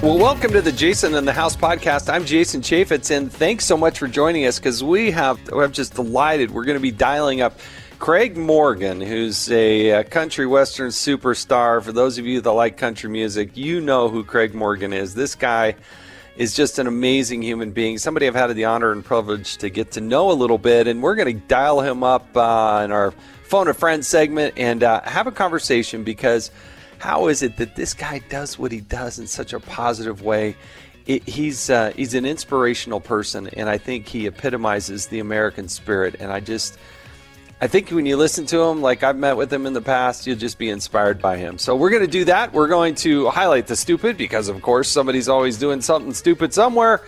Well, welcome to the Jason in the House podcast. I'm Jason Chaffetz, and thanks so much for joining us because we have, I'm just delighted. We're going to be dialing up Craig Morgan, who's a, a, country western superstar. For those of you that like country music, you know who Craig Morgan is. This guy is just an amazing human being, somebody I've had the honor and privilege to get to know a little bit, and we're going to dial him up uh, in our phone a friend segment and uh, have a conversation because how is it that this guy does what he does in such a positive way? It, he's uh, he's an inspirational person, and I think he epitomizes the American spirit. And I just, I think when you listen to him, like I've met with him in the past, you'll just be inspired by him. So we're going to do that. We're going to highlight the stupid because, of course, somebody's always doing something stupid somewhere.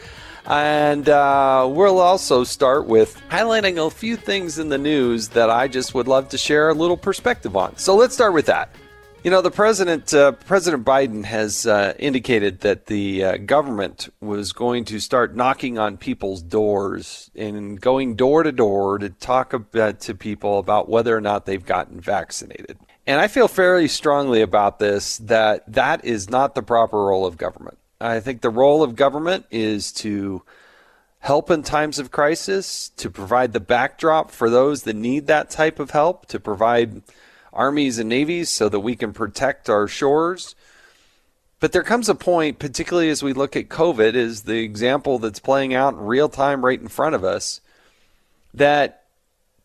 And uh, we'll also start with highlighting a few things in the news that I just would love to share a little perspective on. So let's start with that. You know, the president, uh, President Biden, has uh, indicated that the uh, government was going to start knocking on people's doors and going door to door to talk about, to people about whether or not they've gotten vaccinated. And I feel fairly strongly about this that that is not the proper role of government. I think the role of government is to help in times of crisis, to provide the backdrop for those that need that type of help, to provide armies and navies so that we can protect our shores. But there comes a point, particularly as we look at COVID, is the example that's playing out in real time right in front of us, that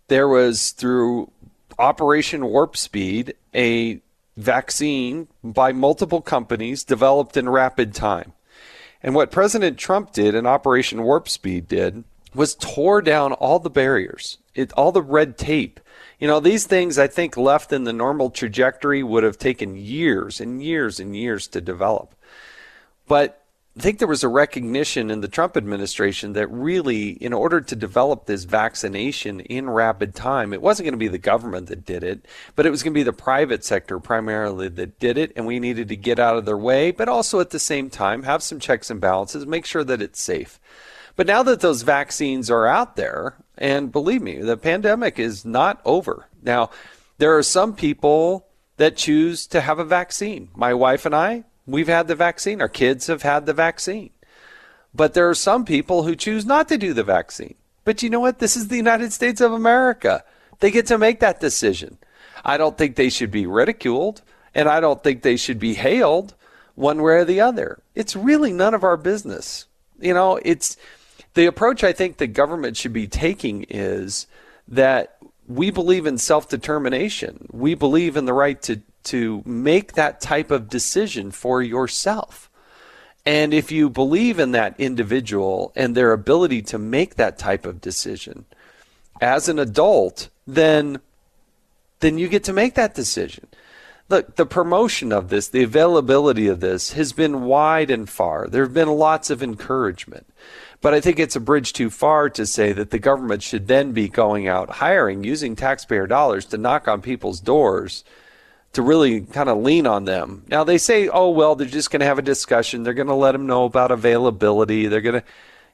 there was through Operation Warp Speed a vaccine by multiple companies developed in rapid time. And what President Trump did and Operation Warp Speed did was tore down all the barriers, it, all the red tape you know, these things I think left in the normal trajectory would have taken years and years and years to develop. But I think there was a recognition in the Trump administration that really, in order to develop this vaccination in rapid time, it wasn't going to be the government that did it, but it was going to be the private sector primarily that did it. And we needed to get out of their way, but also at the same time have some checks and balances, make sure that it's safe. But now that those vaccines are out there, and believe me, the pandemic is not over. Now, there are some people that choose to have a vaccine. My wife and I, we've had the vaccine. Our kids have had the vaccine. But there are some people who choose not to do the vaccine. But you know what? This is the United States of America. They get to make that decision. I don't think they should be ridiculed, and I don't think they should be hailed one way or the other. It's really none of our business. You know, it's the approach I think the government should be taking is that we believe in self determination. We believe in the right to, to make that type of decision for yourself. And if you believe in that individual and their ability to make that type of decision as an adult, then then you get to make that decision. Look, the promotion of this, the availability of this has been wide and far. There have been lots of encouragement. But I think it's a bridge too far to say that the government should then be going out hiring, using taxpayer dollars to knock on people's doors to really kind of lean on them. Now they say, oh, well, they're just going to have a discussion. They're going to let them know about availability. They're going to,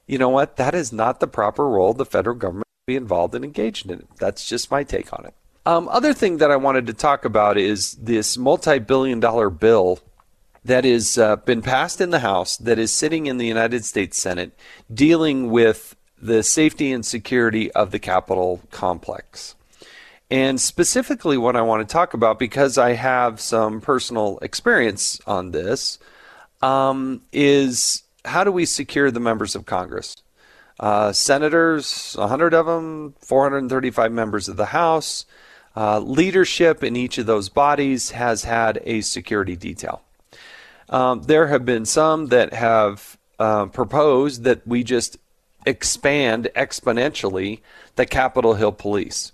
you know what? That is not the proper role the federal government should be involved and engaged in. That's just my take on it. Um, other thing that I wanted to talk about is this multi billion dollar bill that has uh, been passed in the House that is sitting in the United States Senate dealing with the safety and security of the Capitol complex. And specifically, what I want to talk about, because I have some personal experience on this, um, is how do we secure the members of Congress? Uh, senators, 100 of them, 435 members of the House. Uh, leadership in each of those bodies has had a security detail. Um, there have been some that have uh, proposed that we just expand exponentially the Capitol Hill Police.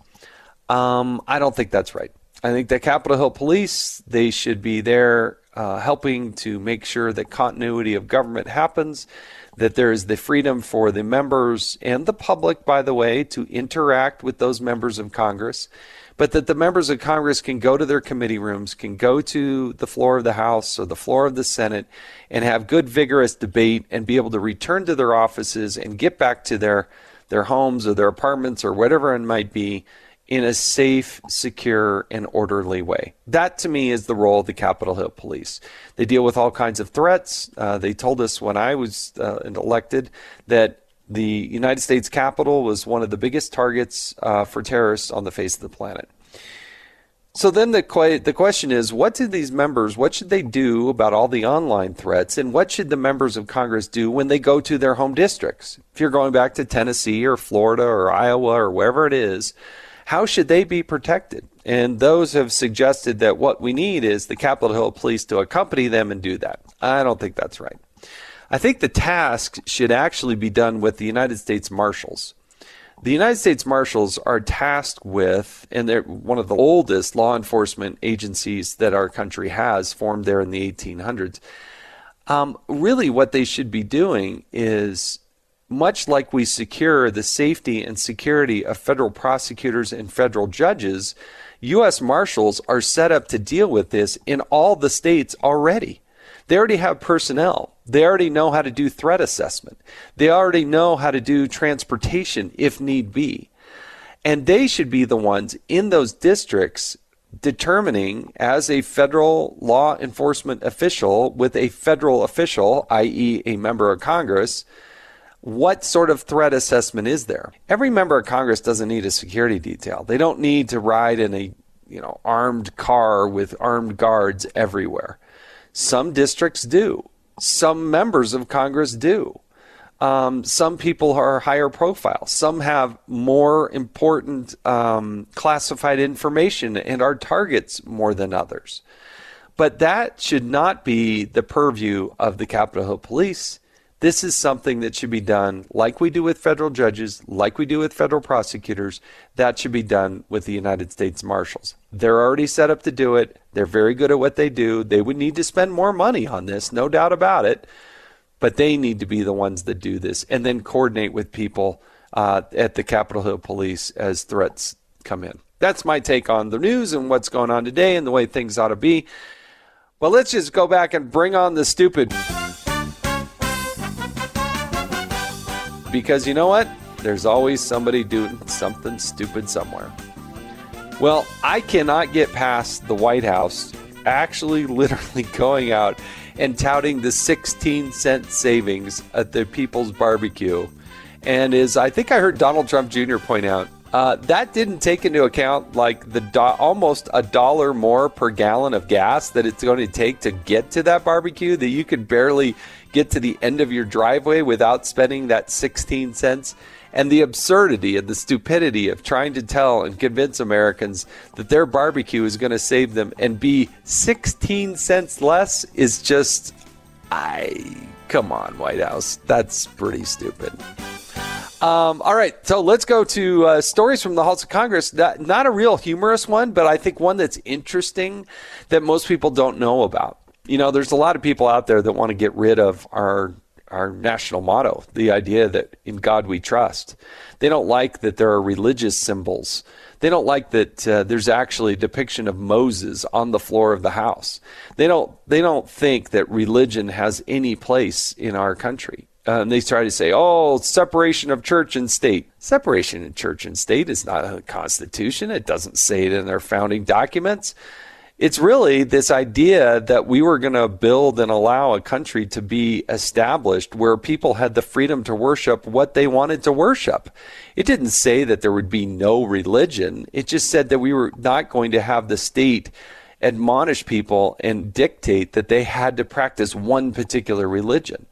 Um, I don't think that's right. I think the Capitol Hill Police they should be there uh, helping to make sure that continuity of government happens, that there is the freedom for the members and the public, by the way, to interact with those members of Congress, but that the members of Congress can go to their committee rooms, can go to the floor of the House or the floor of the Senate and have good, vigorous debate and be able to return to their offices and get back to their, their homes or their apartments or whatever it might be in a safe, secure, and orderly way. That to me is the role of the Capitol Hill Police. They deal with all kinds of threats. Uh, they told us when I was uh, elected that the United States Capitol was one of the biggest targets uh, for terrorists on the face of the planet. So then the the question is, what do these members, what should they do about all the online threats, and what should the members of Congress do when they go to their home districts? If you're going back to Tennessee or Florida or Iowa or wherever it is, how should they be protected? And those have suggested that what we need is the Capitol Hill Police to accompany them and do that. I don't think that's right. I think the task should actually be done with the United States Marshals. The United States Marshals are tasked with, and they're one of the oldest law enforcement agencies that our country has, formed there in the 1800s. Um, really, what they should be doing is much like we secure the safety and security of federal prosecutors and federal judges, U.S. Marshals are set up to deal with this in all the states already. They already have personnel. They already know how to do threat assessment. They already know how to do transportation if need be. And they should be the ones in those districts determining as a federal law enforcement official with a federal official, i.e., a member of Congress, what sort of threat assessment is there? Every member of Congress doesn't need a security detail. They don't need to ride in a you know armed car with armed guards everywhere. Some districts do. Some members of Congress do. Um, some people are higher profile. Some have more important um, classified information and are targets more than others. But that should not be the purview of the Capitol Hill Police. This is something that should be done like we do with federal judges, like we do with federal prosecutors. That should be done with the United States Marshals. They're already set up to do it. They're very good at what they do. They would need to spend more money on this, no doubt about it. But they need to be the ones that do this and then coordinate with people uh, at the Capitol Hill Police as threats come in. That's my take on the news and what's going on today and the way things ought to be. Well, let's just go back and bring on the stupid. Because you know what? There's always somebody doing something stupid somewhere. Well, I cannot get past the White House actually literally going out and touting the 16 cent savings at the People's Barbecue. And as I think I heard Donald Trump Jr. point out, uh, that didn't take into account like the do- almost a dollar more per gallon of gas that it's going to take to get to that barbecue that you could barely get to the end of your driveway without spending that 16 cents and the absurdity and the stupidity of trying to tell and convince Americans that their barbecue is going to save them and be 16 cents less is just I come on White House that's pretty stupid. Um, all right, so let's go to uh, stories from the halls of Congress. Not, not a real humorous one, but I think one that's interesting that most people don't know about. You know, there's a lot of people out there that want to get rid of our our national motto, the idea that in God we trust. They don't like that there are religious symbols. They don't like that uh, there's actually a depiction of Moses on the floor of the house. They don't they don't think that religion has any place in our country. Uh, and they try to say, oh, separation of church and state. Separation of church and state is not a constitution. It doesn't say it in their founding documents it's really this idea that we were going to build and allow a country to be established where people had the freedom to worship what they wanted to worship. It didn't say that there would be no religion. It just said that we were not going to have the state admonish people and dictate that they had to practice one particular religion.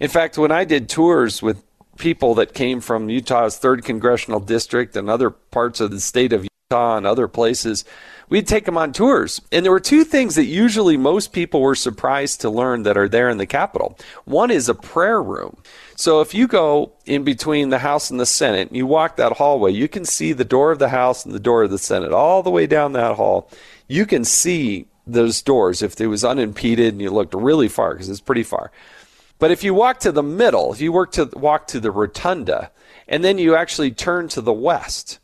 In fact, when I did tours with people that came from Utah's 3rd Congressional District and other parts of the state of Utah and other places, we'd take them on tours. And there were two things that usually most people were surprised to learn that are there in the Capitol. One is a prayer room. So if you go in between the House and the Senate, and you walk that hallway, you can see the door of the House and the door of the Senate all the way down that hall. You can see those doors if it was unimpeded and you looked really far because it's pretty far. But if you walk to the middle, if you work to walk to the rotunda, and then you actually turn to the west,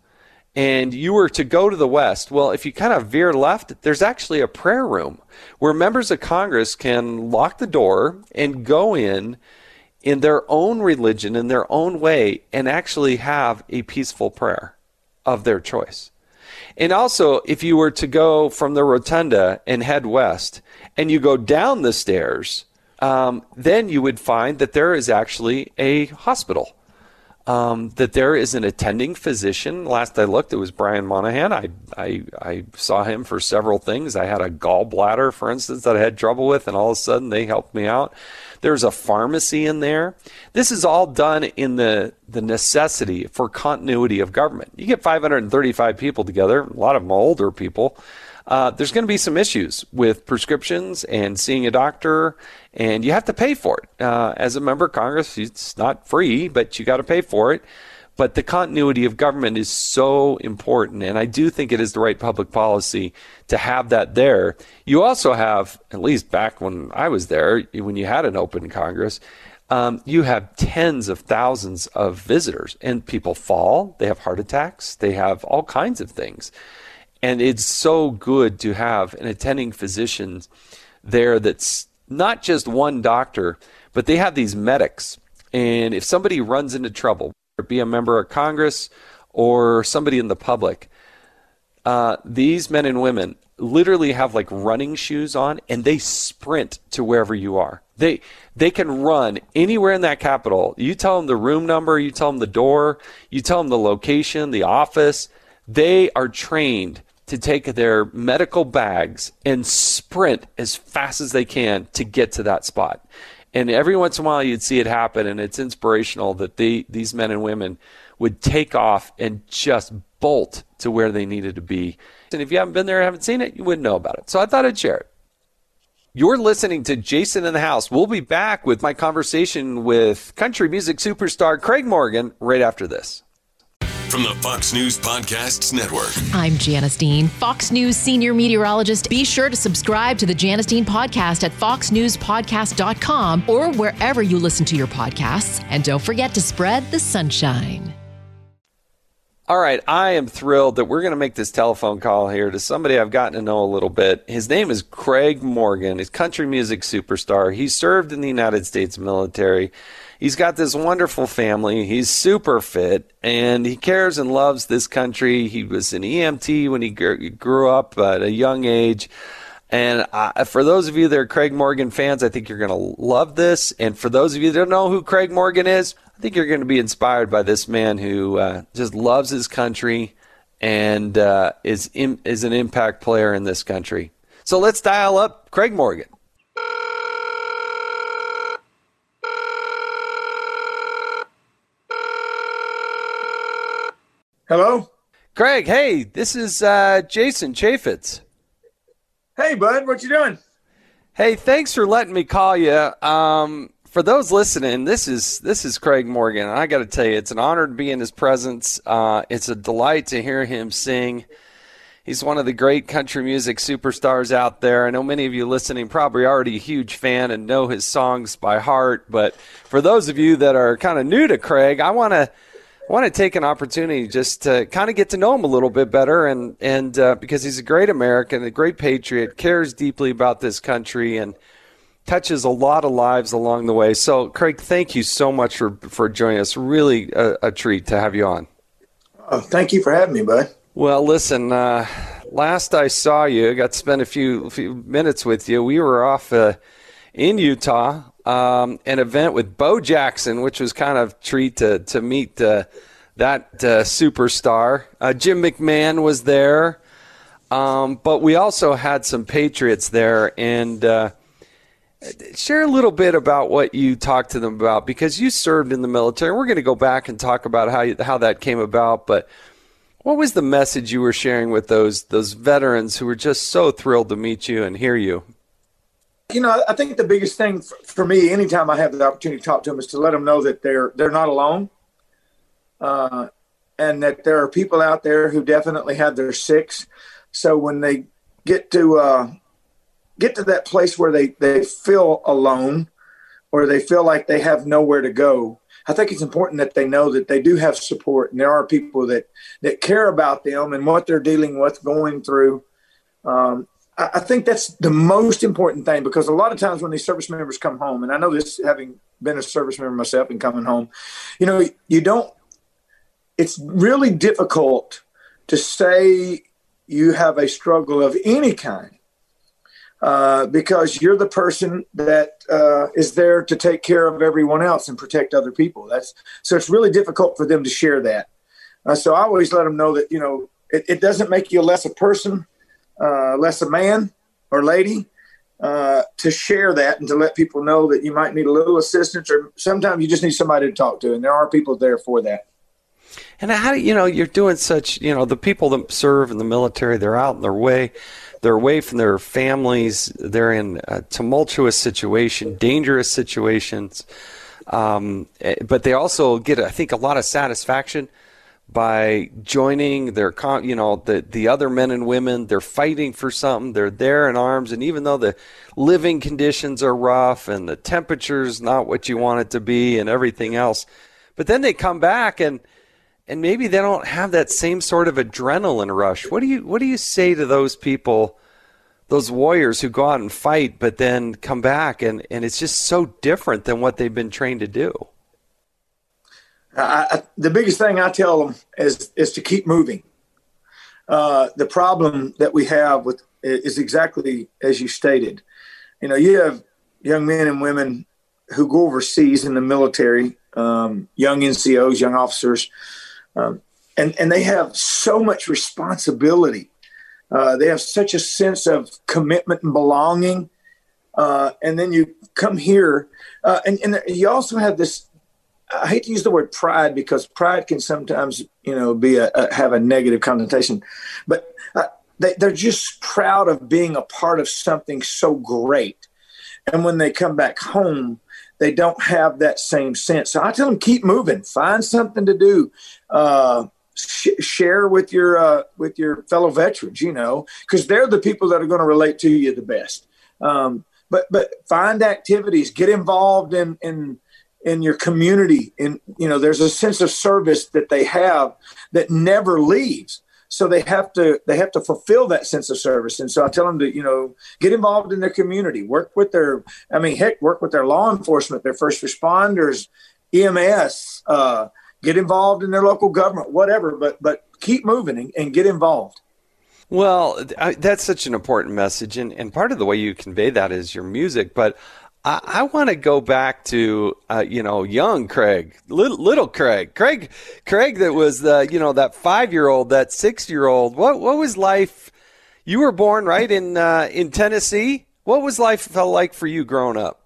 and you were to go to the west, well, if you kind of veer left, there's actually a prayer room where members of Congress can lock the door and go in in their own religion, in their own way, and actually have a peaceful prayer of their choice. And also, if you were to go from the rotunda and head west, and you go down the stairs, um, then you would find that there is actually a hospital. Um, that there is an attending physician. Last I looked, it was Brian Monahan. I, I, I saw him for several things. I had a gallbladder, for instance, that I had trouble with, and all of a sudden they helped me out. There's a pharmacy in there. This is all done in the, the necessity for continuity of government. You get 535 people together, a lot of them older people uh, there's going to be some issues with prescriptions and seeing a doctor, and you have to pay for it. Uh, as a member of Congress, it's not free, but you got to pay for it. But the continuity of government is so important, and I do think it is the right public policy to have that there. You also have, at least back when I was there, when you had an open Congress, um, you have tens of thousands of visitors, and people fall, they have heart attacks, they have all kinds of things. And it's so good to have an attending physician there that's not just one doctor, but they have these medics. And if somebody runs into trouble, be a member of Congress or somebody in the public, uh, these men and women literally have like running shoes on and they sprint to wherever you are. They they can run anywhere in that Capitol. You tell them the room number, you tell them the door, you tell them the location, the office. They are trained to take their medical bags and sprint as fast as they can to get to that spot. And every once in a while, you'd see it happen, and it's inspirational that they, these men and women would take off and just bolt to where they needed to be. And if you haven't been there haven't seen it, you wouldn't know about it. So I thought I'd share it. You're listening to Jason in the House. We'll be back with my conversation with country music superstar Craig Morgan right after this from the Fox News Podcasts Network. I'm Janice Dean, Fox News senior meteorologist. Be sure to subscribe to the Janice Dean podcast at foxnewspodcast.com or wherever you listen to your podcasts. And don't forget to spread the sunshine. All right, I am thrilled that we're going to make this telephone call here to somebody I've gotten to know a little bit. His name is Craig Morgan. He's country music superstar. He served in the United States military he's got this wonderful family. He's super fit and he cares and loves this country. He was an EMT when he grew up at a young age. And uh, for those of you that are Craig Morgan fans, I think you're going to love this. And for those of you that don't know who Craig Morgan is, I think you're going to be inspired by this man who uh, just loves his country and uh, is is an impact player in this country. So let's dial up Craig Morgan. Hello? Craig, hey, this is uh, Jason Chaffetz. Hey, bud, what you doing? Hey, thanks for letting me call you. Um, for those listening, this is this is Craig Morgan. I got to tell you, it's an honor to be in his presence. Uh, it's a delight to hear him sing. He's one of the great country music superstars out there. I know many of you listening probably already a huge fan and know his songs by heart. But for those of you that are kind of new to Craig, I want to I want to take an opportunity just to kind of get to know him a little bit better, and and uh, because he's a great American, a great patriot, cares deeply about this country, and touches a lot of lives along the way. So, Craig, thank you so much for for joining us. Really a, a treat to have you on. Oh, thank you for having me, bud. Well, listen. Uh, last I saw you, I got to spend a few few minutes with you. We were off uh, in Utah um, an event with Bo Jackson, which was kind of treat to to meet uh, that uh, superstar. Uh, Jim McMahon was there, um, but we also had some Patriots there, and uh, share a little bit about what you talked to them about because you served in the military. We're going to go back and talk about how you, how that came about, but. What was the message you were sharing with those those veterans who were just so thrilled to meet you and hear you? You know, I think the biggest thing for, me, anytime I have the opportunity to talk to them, is to let them know that they're they're not alone, uh, and that there are people out there who definitely have their six. So when they get to uh, get to that place where they, they feel alone or they feel like they have nowhere to go, I think it's important that they know that they do have support and there are people that, that care about them and what they're dealing with, going through. Um, I, think that's the most important thing because a lot of times when these service members come home, and I know this having been a service member myself and coming home, you know, you don't, it's really difficult to say you have a struggle of any kind uh, because you're the person that uh, is there to take care of everyone else and protect other people. That's so it's really difficult for them to share that. Uh, so I always let them know that you know it, it doesn't make you less a person, uh, less a man or lady. Uh, to share that and to let people know that you might need a little assistance, or sometimes you just need somebody to talk to, and there are people there for that. And how do you know you're doing such? You know, the people that serve in the military, they're out in their way they're away from their families. They're in a tumultuous situation, dangerous situations. Um, eh, but they also get, I think, a lot of satisfaction by joining their, con you know, the the other men and women. They're fighting for something. They're there in arms, and even though the living conditions are rough and the temperature's not what you want it to be, and everything else, but then they come back and and maybe they don't have that same sort of adrenaline rush. What do you what do you say to those people, those warriors who go out and fight, but then come back and, and it's just so different than what they've been trained to do? I, the biggest thing I tell them is is to keep moving. Uh, the problem that we have with is exactly as you stated. You know, you have young men and women who go overseas in the military, um, young NCOs, young officers, um, and and they have so much responsibility. Uh, they have such a sense of commitment and belonging. Uh, and then you come here, uh, and, and you also have this. I hate to use the word pride because pride can sometimes, you know, be a, a have a negative connotation, but uh, they, they're just proud of being a part of something so great. And when they come back home, they don't have that same sense. So I tell them keep moving, find something to do, uh, sh- share with your uh, with your fellow veterans. You know, because they're the people that are going to relate to you the best. Um, but but find activities, get involved in in in your community. And you know, there's a sense of service that they have that never leaves so they have to they have to fulfill that sense of service and so i tell them to you know get involved in their community work with their i mean heck work with their law enforcement their first responders ems uh, get involved in their local government whatever but but keep moving and, and get involved well, that's such an important message, and, and part of the way you convey that is your music. But I, I want to go back to uh, you know young Craig, little, little Craig, Craig, Craig that was the you know that five year old, that six year old. What what was life? You were born right in uh, in Tennessee. What was life felt like for you growing up?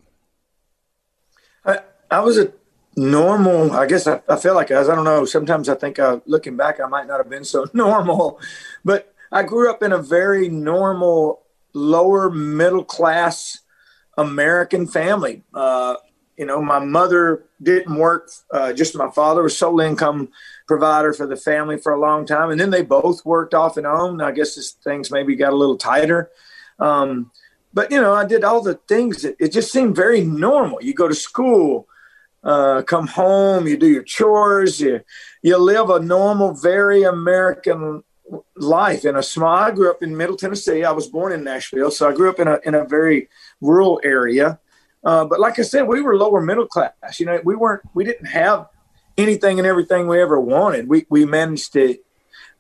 I, I was a normal. I guess I, I felt like I. I don't know. Sometimes I think uh, looking back, I might not have been so normal, but I grew up in a very normal, lower middle class American family. Uh, you know, my mother didn't work, uh, just my father was sole income provider for the family for a long time. And then they both worked off and on. I guess things maybe got a little tighter. Um, but, you know, I did all the things that it just seemed very normal. You go to school, uh, come home, you do your chores, you, you live a normal, very American life in a small. I grew up in Middle Tennessee. I was born in Nashville, so I grew up in a in a very rural area. Uh, but like I said, we were lower middle class. You know, we weren't. We didn't have anything and everything we ever wanted. We we managed to.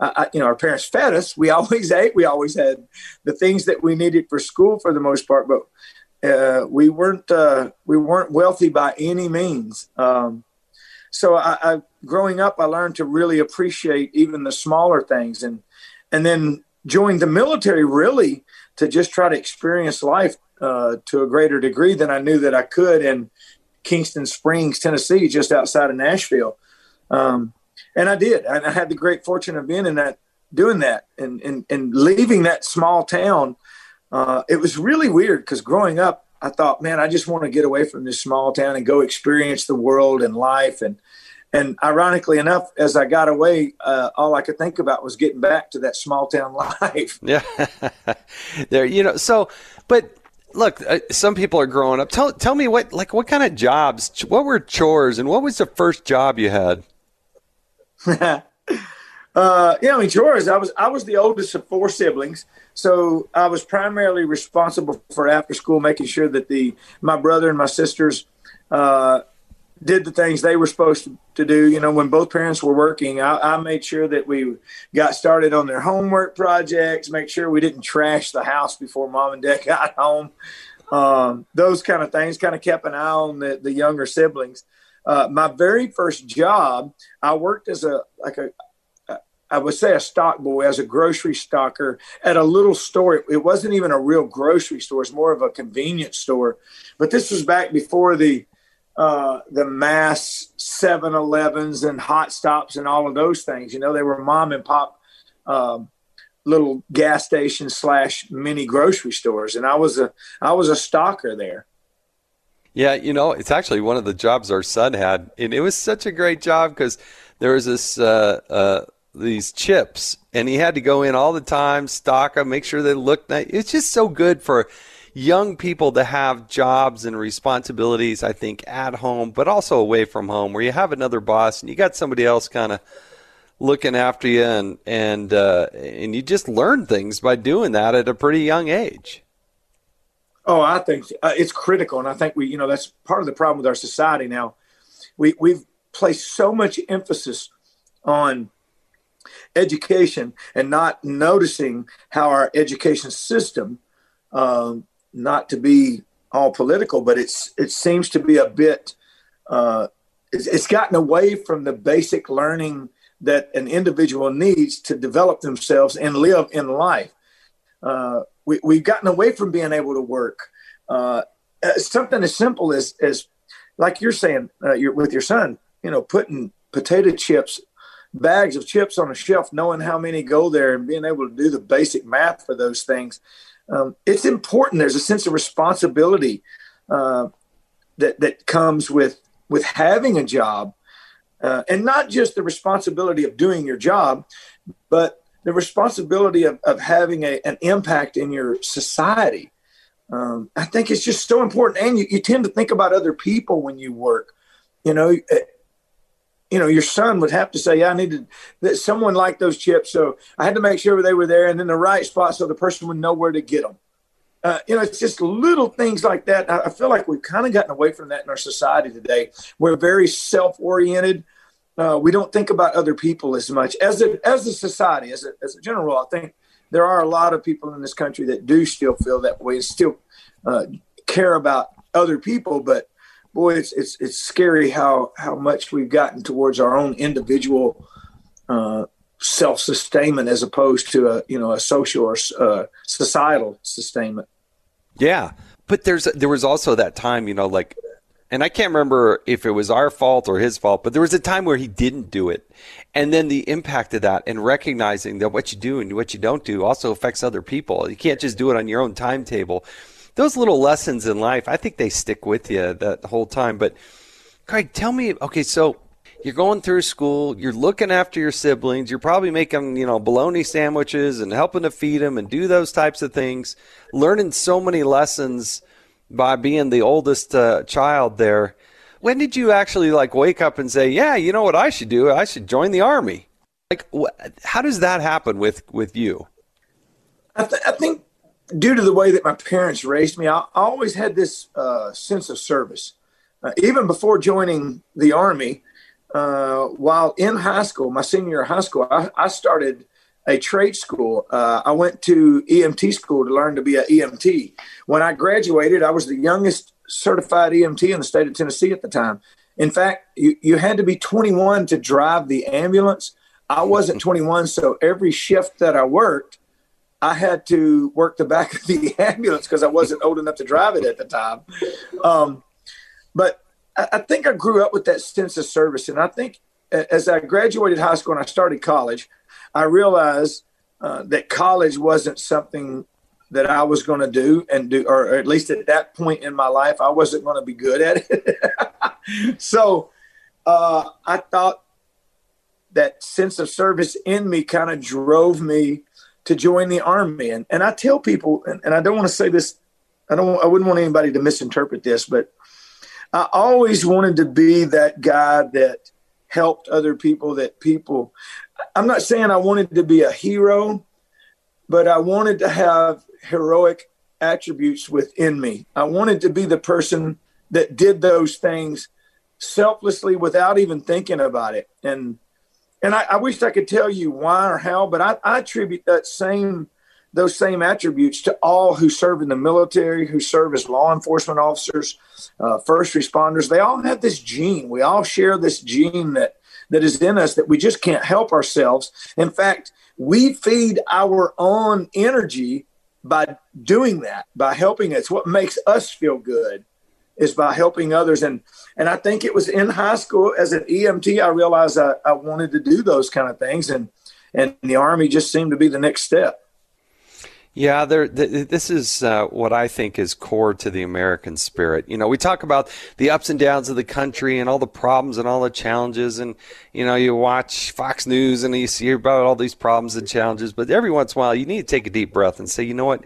Uh, you know, our parents fed us. We always ate. We always had the things that we needed for school for the most part. But uh, we weren't uh, we weren't wealthy by any means. Um, so I, I, growing up, I learned to really appreciate even the smaller things, and and then joined the military really to just try to experience life uh, to a greater degree than I knew that I could in Kingston Springs, Tennessee, just outside of Nashville. Um, and I did. And I had the great fortune of being in that, doing that, and and, and leaving that small town. Uh, it was really weird because growing up, I thought, man, I just want to get away from this small town and go experience the world and life. And and ironically enough, as I got away, uh, all I could think about was getting back to that small town life. Yeah, there. You know, so, but look, uh, some people are growing up. Tell tell me what like what kind of jobs, what were chores, and what was the first job you had? uh, yeah, I mean chores. I was I was the oldest of four siblings, so I was primarily responsible for after school, making sure that the my brother and my sisters. Uh, did the things they were supposed to, to do. You know, when both parents were working, I, I, made sure that we got started on their homework projects, make sure we didn't trash the house before mom and dad got home. Um, those kind of things kind of kept an eye on the, the younger siblings. Uh, my very first job, I worked as a, like a, I would say a stock boy as a grocery stocker at a little store. It wasn't even a real grocery store. It's more of a convenience store. But this was back before the uh, the mass 7-Elevens and hot stops and all of those things. You know, they were mom and pop um, little gas stations slash mini grocery stores, and I was a I was a stalker there. Yeah, you know, it's actually one of the jobs our son had, and it was such a great job because there was this uh, uh, these chips, and he had to go in all the time, stock them, make sure they looked nice. It's just so good for young people to have jobs and responsibilities, I think, at home, but also away from home, where you have another boss and you got somebody else kind of looking after you, and and uh, and you just learn things by doing that at a pretty young age. Oh, I think uh, it's critical, and I think we, you know, that's part of the problem with our society now. We we've placed so much emphasis on education and not noticing how our education system um, not to be all political, but it's it seems to be a bit. Uh, it's, it's gotten away from the basic learning that an individual needs to develop themselves and live in life. Uh, we, we've gotten away from being able to work. Uh, uh something as simple as, as like you're saying uh, you're, with your son, you know, putting potato chips, bags of chips on a shelf, knowing how many go there and being able to do the basic math for those things um, it's important. There's a sense of responsibility uh, that that comes with with having a job, uh, and not just the responsibility of doing your job, but the responsibility of, of having a, an impact in your society. Um, I think it's just so important, and you, you tend to think about other people when you work. You know, you know, your son would have to say, I needed that someone liked those chips. So I had to make sure they were there and in the right spot so the person would know where to get them. Uh, you know, it's just little things like that. I, feel like we've kind of gotten away from that in our society today. We're very self-oriented. Uh, we don't think about other people as much as a, as a society, as a, as a general. I think there are a lot of people in this country that do still feel that way, still uh, care about other people, but boy, it's it's it's scary how how much we've gotten towards our own individual uh, self sustainment as opposed to a you know a social or uh, societal sustainment. Yeah, but there's there was also that time you know like. And I can't remember if it was our fault or his fault, but there was a time where he didn't do it. And then the impact of that and recognizing that what you do and what you don't do also affects other people. You can't just do it on your own timetable those little lessons in life, I think they stick with you that whole time. But Craig, tell me, okay, so you're going through school, you're looking after your siblings, you're probably making, you know, bologna sandwiches and helping to feed them and do those types of things, learning so many lessons by being the oldest uh, child there. When did you actually like wake up and say, "Yeah, you know what I should do? I should join the army"? Like, wh- how does that happen with with you? I, th- I think due to the way that my parents raised me, I, always had this uh, sense of service. Uh, even before joining the Army, uh, while in high school, my senior year of high school, I, I started a trade school. Uh, I went to EMT school to learn to be an EMT. When I graduated, I was the youngest certified EMT in the state of Tennessee at the time. In fact, you, you had to be 21 to drive the ambulance. I wasn't 21, so every shift that I worked, I had to work the back of the ambulance because I wasn't old enough to drive it at the time. Um, but I, I, think I grew up with that sense of service. And I think as I graduated high school and I started college, I realized uh, that college wasn't something that I was going to do and do, or at least at that point in my life, I wasn't going to be good at it. so uh, I thought that sense of service in me kind of drove me to join the army. And, and I tell people, and, and I don't want to say this, I don't, I wouldn't want anybody to misinterpret this, but I always wanted to be that guy that helped other people, that people, I'm not saying I wanted to be a hero, but I wanted to have heroic attributes within me. I wanted to be the person that did those things selflessly without even thinking about it. And and I, I wish I could tell you why or how, but I, I attribute that same those same attributes to all who serve in the military, who serve as law enforcement officers, uh, first responders. They all have this gene. We all share this gene that that is in us that we just can't help ourselves. In fact, we feed our own energy by doing that, by helping. It's what makes us feel good is by helping others. And and I think it was in high school as an EMT, I realized I, I wanted to do those kind of things. And and the Army just seemed to be the next step. Yeah, there. Th- this is uh, what I think is core to the American spirit. You know, we talk about the ups and downs of the country and all the problems and all the challenges, and you know, you watch Fox News and you see about all these problems and challenges. But every once in a while, you need to take a deep breath and say, you know what?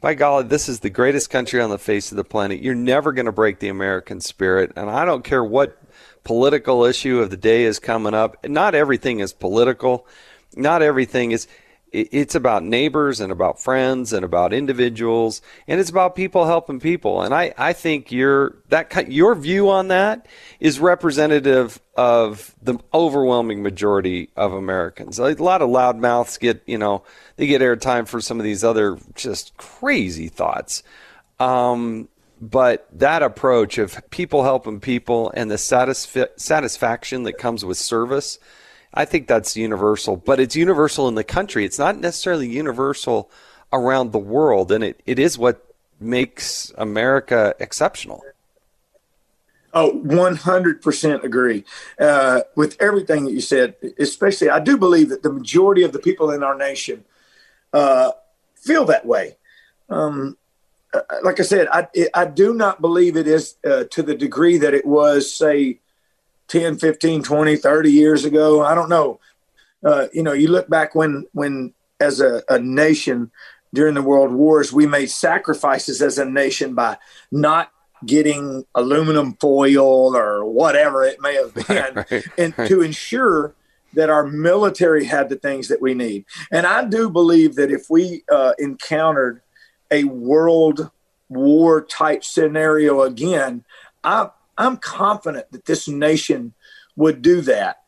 By golly, this is the greatest country on the face of the planet. You're never going to break the American spirit, and I don't care what political issue of the day is coming up. Not everything is political. Not everything is it's about neighbors and about friends and about individuals and it's about people helping people. And i, I think your that your view on that is representative of the overwhelming majority of americans. A lot of loud mouths get you know they get airtime for some of these other just crazy thoughts. Um, but that approach of people helping people and the satisfaction that comes with service I think that's universal, but it's universal in the country. It's not necessarily universal around the world, and it, it is what makes America exceptional. Oh, 100% agree uh, with everything that you said. Especially, I do believe that the majority of the people in our nation uh, feel that way. Um, uh, like I said, I, I do not believe it is uh, to the degree that it was, say, 10, 15, 20, 30 years ago. I don't know. Uh, you know, you look back when, when as a, a nation during the world wars, we made sacrifices as a nation by not getting aluminum foil or whatever it may have been, right, and right. to ensure that our military had the things that we need. And I do believe that if we uh, encountered a world war type scenario again, I I'm confident that this nation would do that.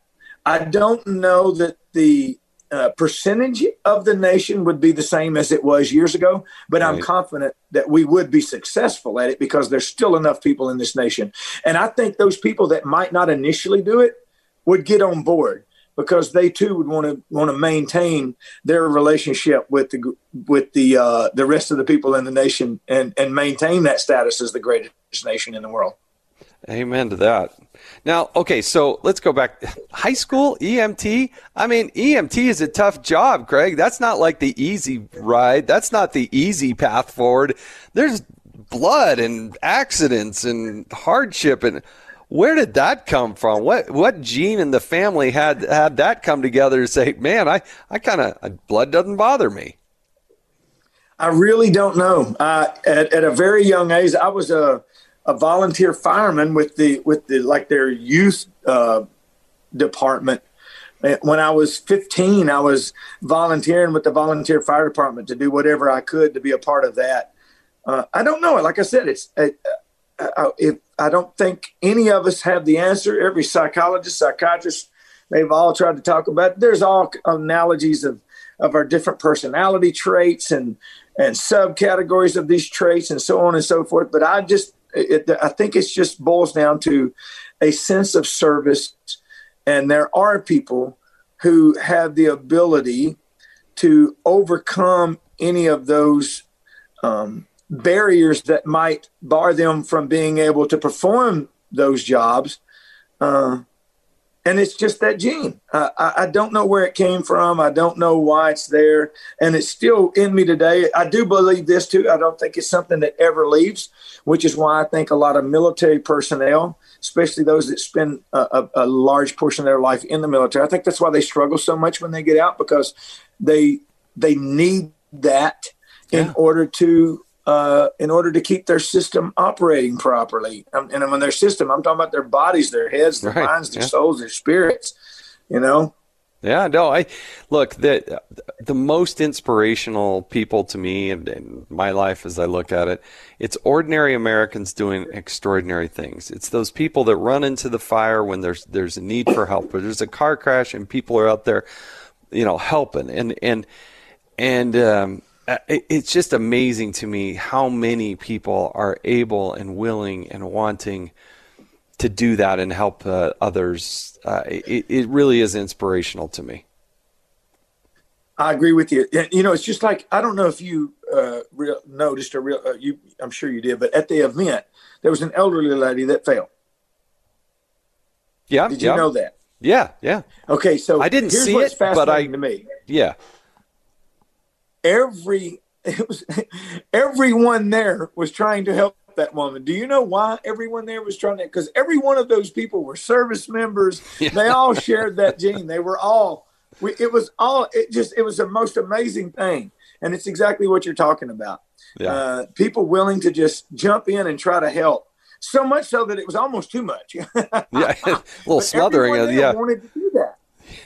I don't know that the uh, percentage of the nation would be the same as it was years ago, but right. I'm confident that we would be successful at it because there's still enough people in this nation. And I think those people that might not initially do it would get on board because they too would want to want to maintain their relationship with the with the uh, the rest of the people in the nation and and maintain that status as the greatest nation in the world. Amen to that. Now, okay, so let's go back. High school EMT. I mean, EMT is a tough job, Craig. That's not like the easy ride. That's not the easy path forward. There's blood and accidents and hardship and where did that come from? What what gene in the family had had that come together to say, man, I I kind of blood doesn't bother me. I really don't know. Uh, at, at a very young age, I was a a volunteer fireman with the with the like their youth uh, department. When I was 15, I was volunteering with the volunteer fire department to do whatever I could to be a part of that. Uh, I don't know. Like I said, it's uh, I, if I don't think any of us have the answer. Every psychologist, psychiatrist, they've all tried to talk about. It. There's all analogies of of our different personality traits and and subcategories of these traits and so on and so forth. But I just it, I think it just boils down to a sense of service. And there are people who have the ability to overcome any of those um, barriers that might bar them from being able to perform those jobs. Uh, and it's just that gene. Uh, I, I, don't know where it came from. I don't know why it's there, and it's still in me today. I do believe this too. I don't think it's something that ever leaves, which is why I think a lot of military personnel, especially those that spend a, a, a large portion of their life in the military, I think that's why they struggle so much when they get out because they they need that yeah. in order to uh, in order to keep their system operating properly. Um, and when their system, I'm talking about their bodies, their heads, their right. minds, their yeah. souls, their spirits. You know. Yeah, no, I look the the most inspirational people to me in, in, my life as I look at it, it's ordinary Americans doing extraordinary things. It's those people that run into the fire when there's there's a need for help, or there's a car crash and people are out there, you know, helping and and and um, it's just amazing to me how many people are able and willing and wanting to do that and help uh, others. Uh, it, it really is inspirational to me. I agree with you. You know, it's just like I don't know if you uh, real, noticed or real, uh, you. I'm sure you did, but at the event there was an elderly lady that fell. Yeah, did you yeah. know that? Yeah, yeah. Okay, so I didn't see it, but I to me. Yeah, every it was everyone there was trying to help that woman. Do you know why everyone there was trying to? Because every one of those people were service members. Yeah. They all shared that gene. They were all. We, it was all. It just. It was the most amazing thing, and it's exactly what you're talking about. Yeah. Uh, people willing to just jump in and try to help. So much so that it was almost too much. yeah, a little smothering. Of, yeah, wanted to do that.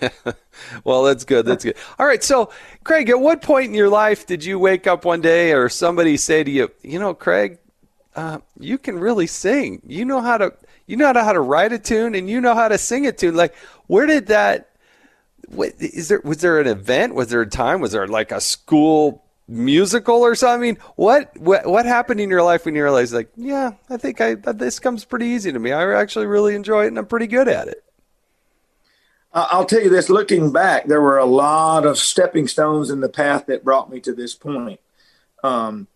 well, that's good. That's good. All right. So, Craig, at what point in your life did you wake up one day or somebody say to you, you know, Craig, uh, you can really sing. You know how to you know how to write a tune and you know how to sing a tune. Like, where did that? What, is there was there an event? Was there a time? Was there like a school musical or something? I mean, what what what happened in your life when you realized like, yeah, I think I this comes pretty easy to me. I actually really enjoy it and I'm pretty good at it. I'll tell you this looking back, there were a lot of stepping stones in the path that brought me to this point. Um,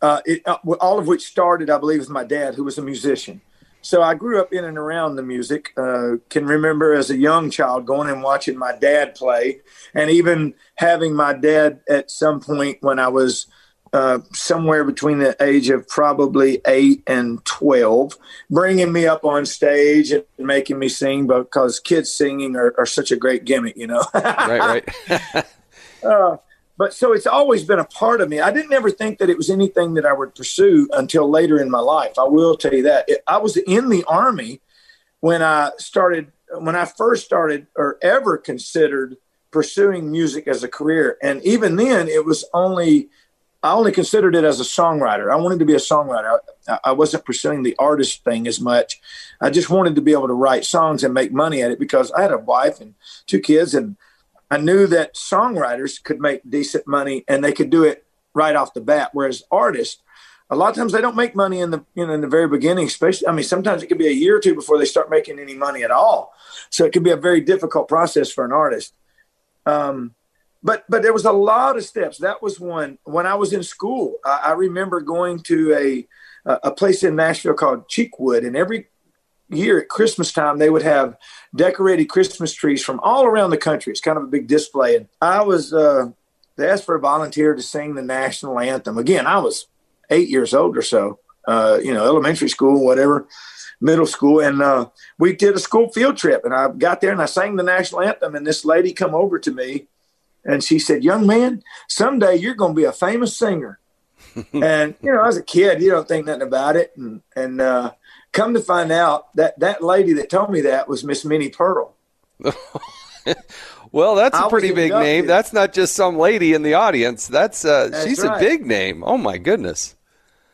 uh, it, uh, all of which started, I believe, with my dad, who was a musician. So I grew up in and around the music. Uh, can remember as a young child going and watching my dad play, and even having my dad at some point when I was uh, somewhere between the age of probably eight and 12, bringing me up on stage and making me sing because kids singing are, are such a great gimmick, you know? right, right. uh, but so it's always been a part of me. I didn't ever think that it was anything that I would pursue until later in my life. I will tell you that. It, I was in the Army when I started, when I first started or ever considered pursuing music as a career. And even then, it was only I only considered it as a songwriter. I wanted to be a songwriter. I, I, wasn't pursuing the artist thing as much. I just wanted to be able to write songs and make money at it because I had a wife and two kids, and I knew that songwriters could make decent money and they could do it right off the bat. Whereas artists, a lot of times they don't make money in the you know in the very beginning. Especially, I mean, sometimes it could be a year or two before they start making any money at all. So it could be a very difficult process for an artist. Um, but but there was a lot of steps. That was one. When I was in school, I, I remember going to a a place in Nashville called Cheekwood, and every year at Christmas time they would have decorated Christmas trees from all around the country. It's kind of a big display, and I was uh, they asked for a volunteer to sing the national anthem. Again, I was eight years old or so, uh, you know, elementary school, whatever, middle school, and uh, we did a school field trip, and I got there and I sang the national anthem, and this lady come over to me and she said, Young man, someday you're going to be a famous singer. and, you know, as a kid, you don't think nothing about it. And, and uh, come to find out that that lady that told me that was Miss Minnie Pearl. well, that's a pretty big name. That's not just some lady in the audience. That's, uh, that's she's right. a big name. Oh, my goodness.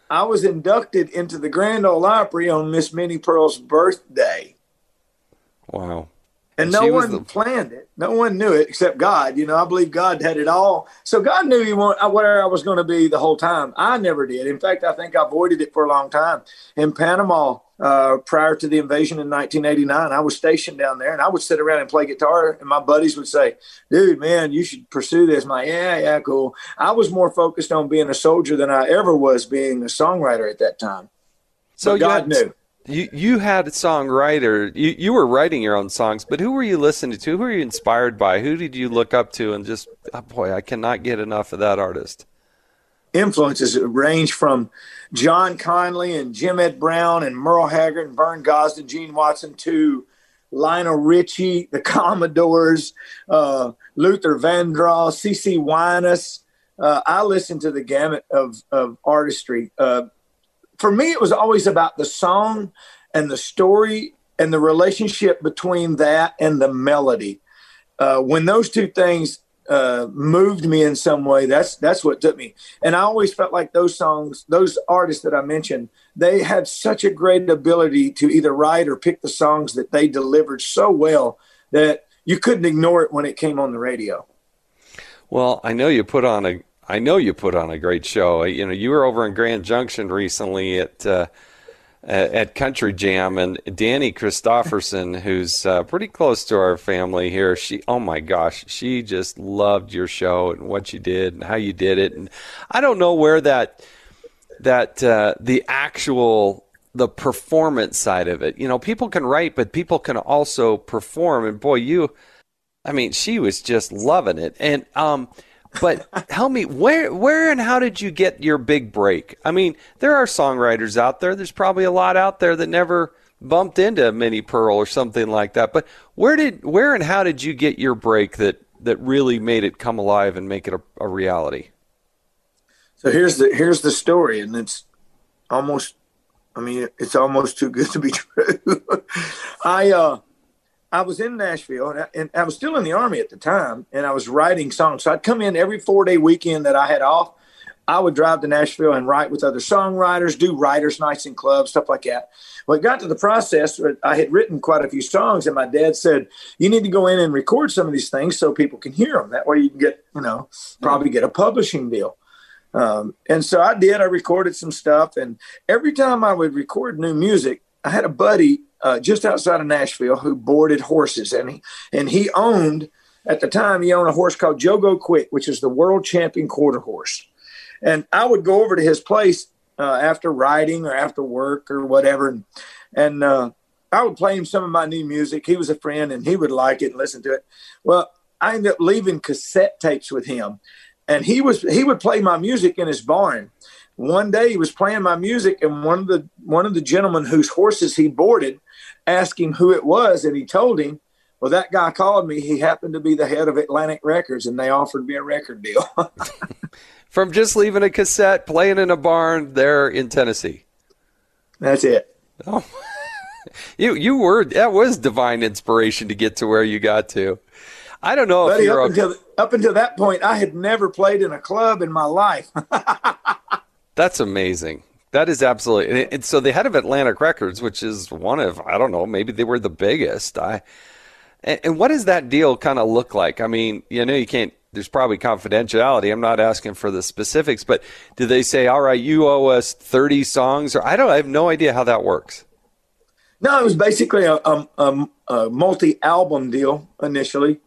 I was inducted into the Grand Ole Opry on Miss Minnie Pearl's birthday. Wow. And no one the... planned it. No one knew it except God. You know, I believe God had it all. So God knew he want, where I was going to be the whole time. I never did. In fact, I think I avoided it for a long time. In Panama, uh, prior to the invasion in 1989, I was stationed down there, and I would sit around and play guitar. And my buddies would say, "Dude, man, you should pursue this." I'm like, "Yeah, yeah, cool." I was more focused on being a soldier than I ever was being a songwriter at that time. So but God had, knew you you had a songwriter. You you were writing your own songs, but who were you listening to? Who were you inspired by? Who did you look up to? And just oh boy, I cannot get enough of that artist. Influences range from John Conlee and Jim Ed Brown and Merle Haggard and Vern Gosdin, Gene Watson to Lionel Richie, the Commodores, uh, Luther Vandross, CeCe Winans. Uh, I listened to the gamut of, of artistry. Uh, for me, it was always about the song and the story and the relationship between that and the melody. Uh, when those two things uh, moved me in some way, that's that's what took me. And I always felt like those songs, those artists that I mentioned, they had such a great ability to either write or pick the songs that they delivered so well that you couldn't ignore it when it came on the radio. Well, I know you put on a I know you put on a great show. You know, you were over in Grand Junction recently at uh, at Country Jam, and Danny Christopherson, who's uh, pretty close to our family here, she oh my gosh, she just loved your show and what you did and how you did it, and I don't know where that that uh, the actual the performance side of it. You know, people can write, but people can also perform, and boy, you, I mean, she was just loving it, and um but tell me where where and how did you get your big break? I mean, there are songwriters out there. There's probably a lot out there that never bumped into Minnie Pearl or something like that. But where did where and how did you get your break that that really made it come alive and make it a, a reality? So here's the here's the story, and it's almost, I mean, it's almost too good to be true. I uh, I was in Nashville and I, and I, was still in the army at the time and I was writing songs. So I'd come in every four day weekend that I had off. I would drive to Nashville and write with other songwriters, do writers' nights in clubs, stuff like that. Well, it got to the process where I had written quite a few songs, and my dad said, "You need to go in and record some of these things so people can hear them. That way, you can get, you know, probably get a publishing deal." Um, and so I did. I recorded some stuff, and every time I would record new music, I had a buddy uh, just outside of Nashville who boarded horses, and he and he owned at the time he owned a horse called Jogo Quick, which is the world champion quarter horse. And I would go over to his place uh, after riding or after work or whatever, and, and uh, I would play him some of my new music. He was a friend, and he would like it and listen to it. Well, I ended up leaving cassette tapes with him, and he was he would play my music in his barn. One day he was playing my music, and one of the one of the gentlemen whose horses he boarded asked him who it was, and he told him. Well, that guy called me. He happened to be the head of Atlantic Records, and they offered me a record deal. From just leaving a cassette, playing in a barn there in Tennessee. That's it. Oh, you you were that was divine inspiration to get to where you got to. I don't know Buddy, if you're up, until, up until that point, I had never played in a club in my life. That's amazing. That is absolutely. And so the head of Atlantic Records, which is one of I don't know, maybe they were the biggest. I and, what does that deal kind of look like? I mean, you know, you can't. There's probably confidentiality. I'm not asking for the specifics, but do they say, "All right, you owe us 30 songs," or I don't. I have no idea how that works. No, it was basically a, a, a multi-album deal initially.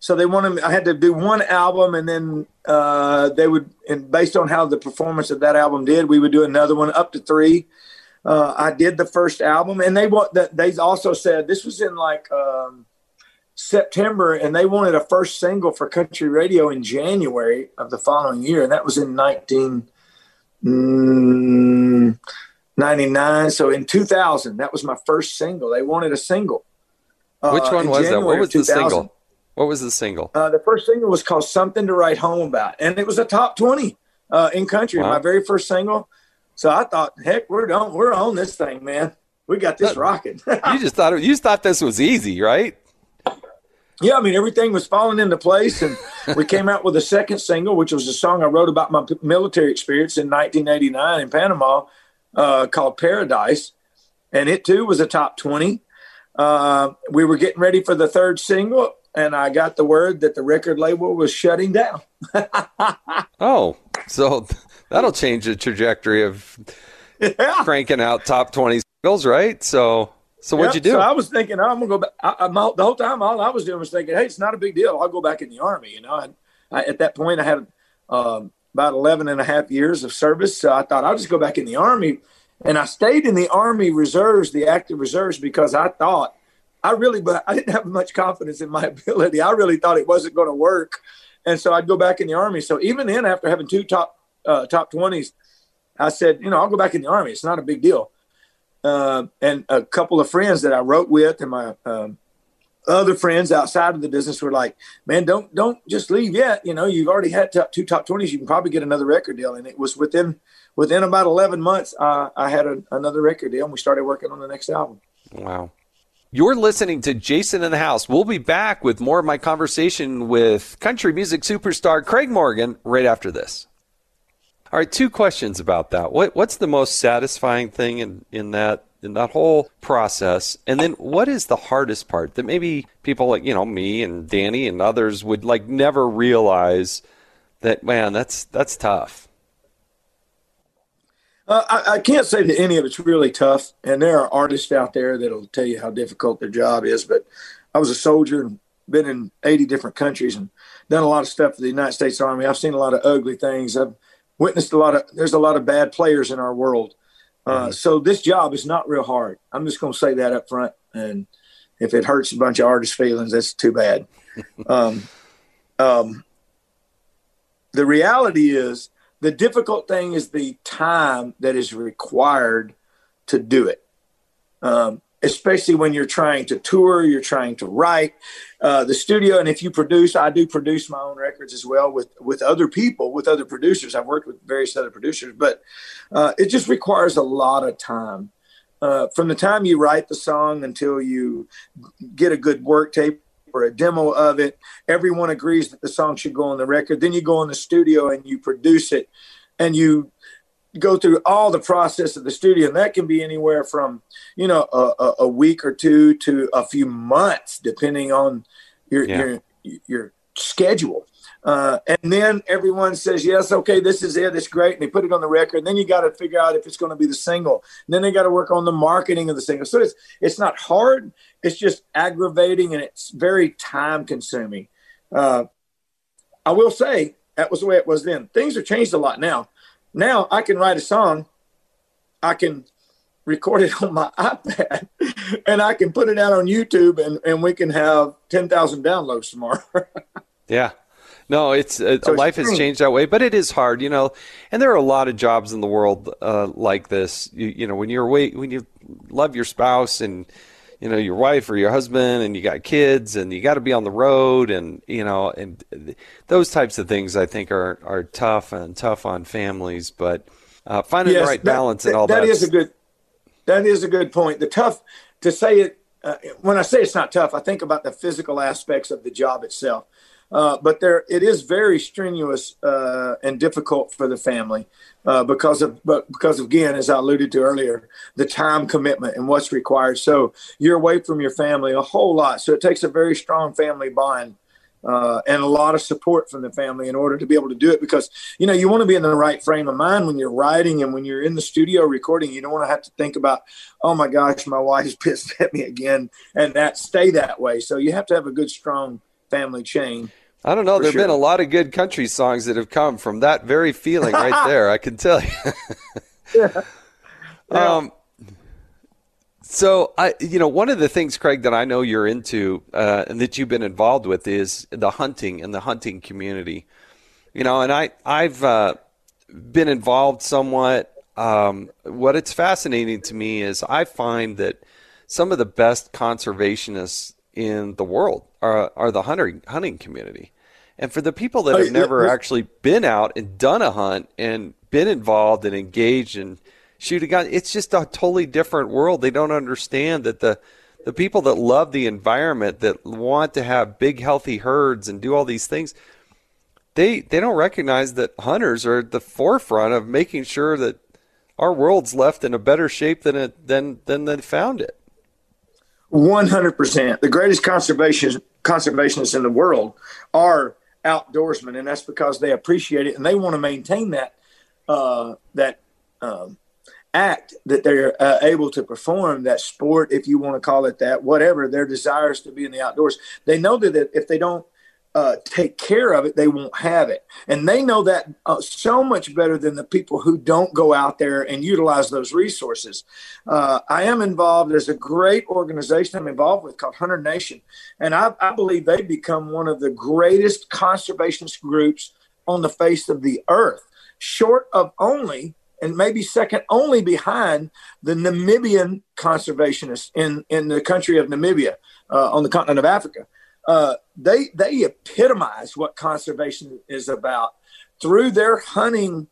So they wanted. I had to do one album, and then uh, they would, and based on how the performance of that album did, we would do another one up to three. Uh, I did the first album, and they want that. They also said this was in like um, September, and they wanted a first single for country radio in January of the following year, and that was in nineteen ninety nine. Mm, so in two thousand, that was my first single. They wanted a single. Which uh, one was January that? What was the single? What was the single? Uh, the first single was called "Something to Write Home About," and it was a top twenty uh, in country. Wow. My very first single. So I thought, heck, we're on, we're on this thing, man. We got this rocking. you just thought you just thought this was easy, right? Yeah, I mean everything was falling into place, and we came out with a second single, which was a song I wrote about my military experience in 1989 in Panama, uh, called "Paradise," and it too was a top 20. Uh, we were getting ready for the third single, and I got the word that the record label was shutting down. oh, so that'll change the trajectory of yeah. cranking out top 20 singles, right? So, so what'd you do? So I was thinking, oh, I'm gonna go back. I, I, the whole time, all I was doing was thinking, hey, it's not a big deal. I'll go back in the army. You know, and I, at that point, I had um, about 11 and a half years of service. So I thought I'll just go back in the army And I stayed in the Army Reserves, the active reserves, because I thought I really, but I didn't have much confidence in my ability. I really thought it wasn't going to work, and so I'd go back in the Army. So even then, after having two top uh, top twenties, I said, you know, I'll go back in the Army. It's not a big deal. Uh, and a couple of friends that I wrote with, and my um, other friends outside of the business were like, "Man, don't don't just leave yet. You know, you've already had top, two top twenties. You can probably get another record deal." And it was within within about eleven months, uh, I had a, another record deal, and we started working on the next album. Wow. You're listening to Jason in the House. We'll be back with more of my conversation with country music superstar Craig Morgan right after this. All right, two questions about that. What what's the most satisfying thing in, in that in that whole process? And then what is the hardest part that maybe people like, you know, me and Danny and others would like never realize that man, that's that's tough. Uh, I, I, can't say that any of it's really tough, and there are artists out there that'll tell you how difficult their job is. But I was a soldier and been in 80 different countries and done a lot of stuff for the United States Army. I've seen a lot of ugly things. I've witnessed a lot of. There's a lot of bad players in our world. Uh, mm-hmm. So this job is not real hard. I'm just going to say that up front. And if it hurts a bunch of artists' feelings, that's too bad. um, um, the reality is the difficult thing is the time that is required to do it. Um, especially when you're trying to tour, you're trying to write uh, the studio. And if you produce, I do produce my own records as well with with other people, with other producers. I've worked with various other producers, but uh, it just requires a lot of time. Uh, from the time you write the song until you get a good work tape or a demo of it. Everyone agrees that the song should go on the record. Then you go in the studio and you produce it and you go through all the process of the studio. And that can be anywhere from, you know, a, a week or two to a few months, depending on your, yeah. your, your schedule. Uh, and then everyone says, yes, okay, this is it. It's great. And they put it on the record. And then you got to figure out if it's going to be the single. And then they got to work on the marketing of the single. So it's, it's not hard. It's just aggravating and it's very time consuming. Uh, I will say that was the way it was then. Things have changed a lot now. Now I can write a song. I can record it on my iPad and I can put it out on YouTube and, and we can have 10,000 downloads tomorrow. yeah. No, it's uh, so life has changed that way, but it is hard, you know. And there are a lot of jobs in the world uh, like this. You, you know, when you're away, when you love your spouse and you know your wife or your husband, and you got kids, and you got to be on the road, and you know, and those types of things, I think are are tough and tough on families. But uh, finding yes, the right that, balance and all that. That is a good. That is a good point. The tough to say it. Uh, when I say it's not tough, I think about the physical aspects of the job itself uh, but there, it is very strenuous uh, and difficult for the family uh, because of, but because again, as I alluded to earlier, the time commitment and what's required. So you're away from your family a whole lot. So it takes a very strong family bond uh, and a lot of support from the family in order to be able to do it because you know you want to be in the right frame of mind when you're writing and when you're in the studio recording you don't want to have to think about oh my gosh my wife's pissed at me again and that stay that way so you have to have a good strong family chain I don't know. There have sure. been a lot of good country songs that have come from that very feeling right there. I can tell you. yeah. Um, so I, you know, one of the things, Craig, that I know you're into uh, and that you've been involved with is the hunting and the hunting community. You know, and I, I've uh, been involved somewhat. Um, what it's fascinating to me is I find that some of the best conservationists in the world are, are the hunting hunting community. And for the people that have never actually been out and done a hunt and been involved and engaged and shoot a gun, it's just a totally different world. They don't understand that the the people that love the environment, that want to have big healthy herds and do all these things, they they don't recognize that hunters are at the forefront of making sure that our world's left in a better shape than it than than they found it. One hundred percent. The greatest conservation conservationists in the world are outdoorsmen, and that's because they appreciate it and they want to maintain that uh, that um, act that they're uh, able to perform that sport, if you want to call it that, whatever their desires to be in the outdoors. They know that if they don't uh, take care of it, they won't have it. And they know that uh, so much better than the people who don't go out there and utilize those resources. Uh, I am involved. There's a great organization I'm involved with called Hunter Nation. And I, I believe they've become one of the greatest conservationist groups on the face of the earth, short of only and maybe second only behind the Namibian conservationists in, in the country of Namibia uh, on the continent of Africa. Uh, they they epitomize what conservation is about through their hunting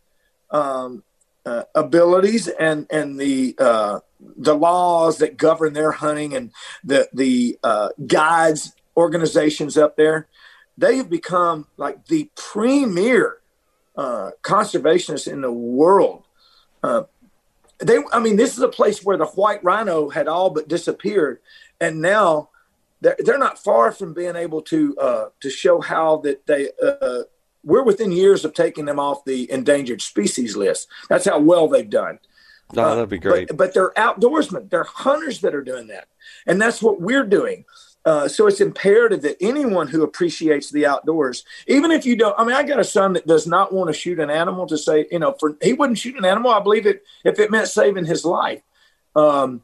um, uh, abilities and and the uh, the laws that govern their hunting and the the uh, guides organizations up there. They have become like the premier uh, conservationists in the world. They, I mean, this is a place where the white rhino had all but disappeared, and now they're, they're not far from being able to uh, to show how that they uh, we're within years of taking them off the endangered species list. That's how well they've done. No, uh, that'd be great. But, but, they're outdoorsmen. They're hunters that are doing that, and that's what we're doing. Uh, so it's imperative that anyone who appreciates the outdoors, even if you don't, I mean, I got a son that does not want to shoot an animal to say, you know, for he wouldn't shoot an animal. I believe it if it meant saving his life. Um,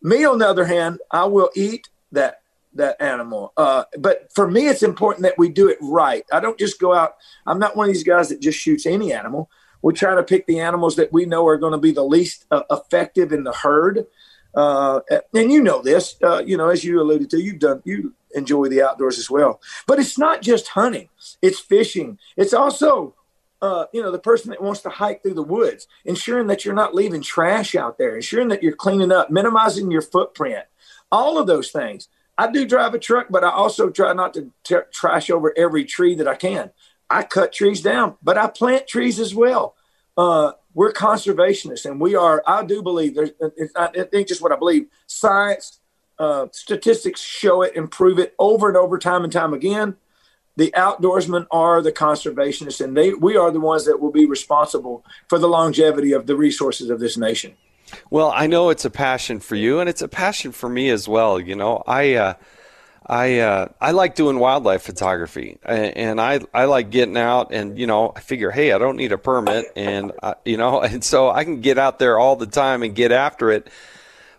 me, on the other hand, I will eat that that animal. Uh, but for me, it's important that we do it right. I don't just go out. I'm not one of these guys that just shoots any animal. We try to pick the animals that we know are going to be the least uh, effective in the herd. Uh, and you know this, uh, you know, as you alluded to, you've done, you enjoy the outdoors as well. But it's not just hunting; it's fishing. It's also uh, you know, the person that wants to hike through the woods, ensuring that you're not leaving trash out there, ensuring that you're cleaning up, minimizing your footprint, all of those things. I do drive a truck, but I also try not to t- trash over every tree that I can. I cut trees down, but I plant trees as well. Uh, we're conservationists, and we are. I do believe there's. It's not, it just what I believe. Science, uh, statistics show it and prove it over and over, time and time again. The outdoorsmen are the conservationists, and they we are the ones that will be responsible for the longevity of the resources of this nation. Well, I know it's a passion for you, and it's a passion for me as well. You know, I. Uh, I uh, I like doing wildlife photography, and I I like getting out, and you know I figure, hey, I don't need a permit, and uh, you know, and so I can get out there all the time and get after it.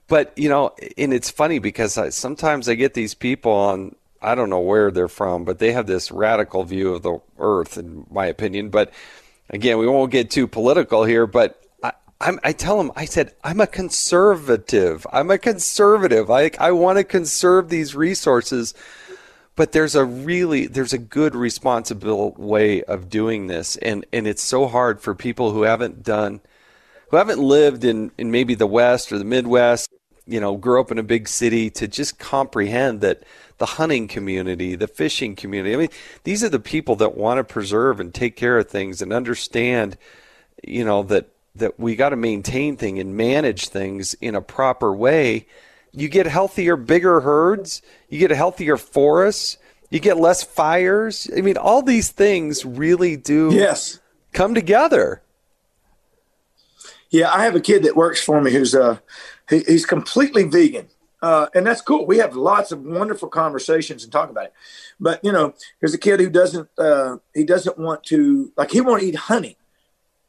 But you know, and it's funny because I, sometimes I get these people on I don't know where they're from, but they have this radical view of the Earth, in my opinion. But again, we won't get too political here, but I'm, I tell them, I said, I'm a conservative. I'm a conservative. I, I want to conserve these resources, but there's a really, there's a good responsible way of doing this. And, and it's so hard for people who haven't done, who haven't lived in, in maybe the West or the Midwest, you know, grew up in a big city to just comprehend that the hunting community, the fishing community, I mean, these are the people that want to preserve and take care of things and understand, you know, that that we got to maintain things and manage things in a proper way, you get healthier, bigger herds, you get a healthier forests, you get less fires. I mean, all these things really do yes. come together. Yeah, I have a kid that works for me who's uh he, he's completely vegan. Uh, and that's cool. We have lots of wonderful conversations and talk about it. But you know, there's a kid who doesn't uh, he doesn't want to like he won't eat honey.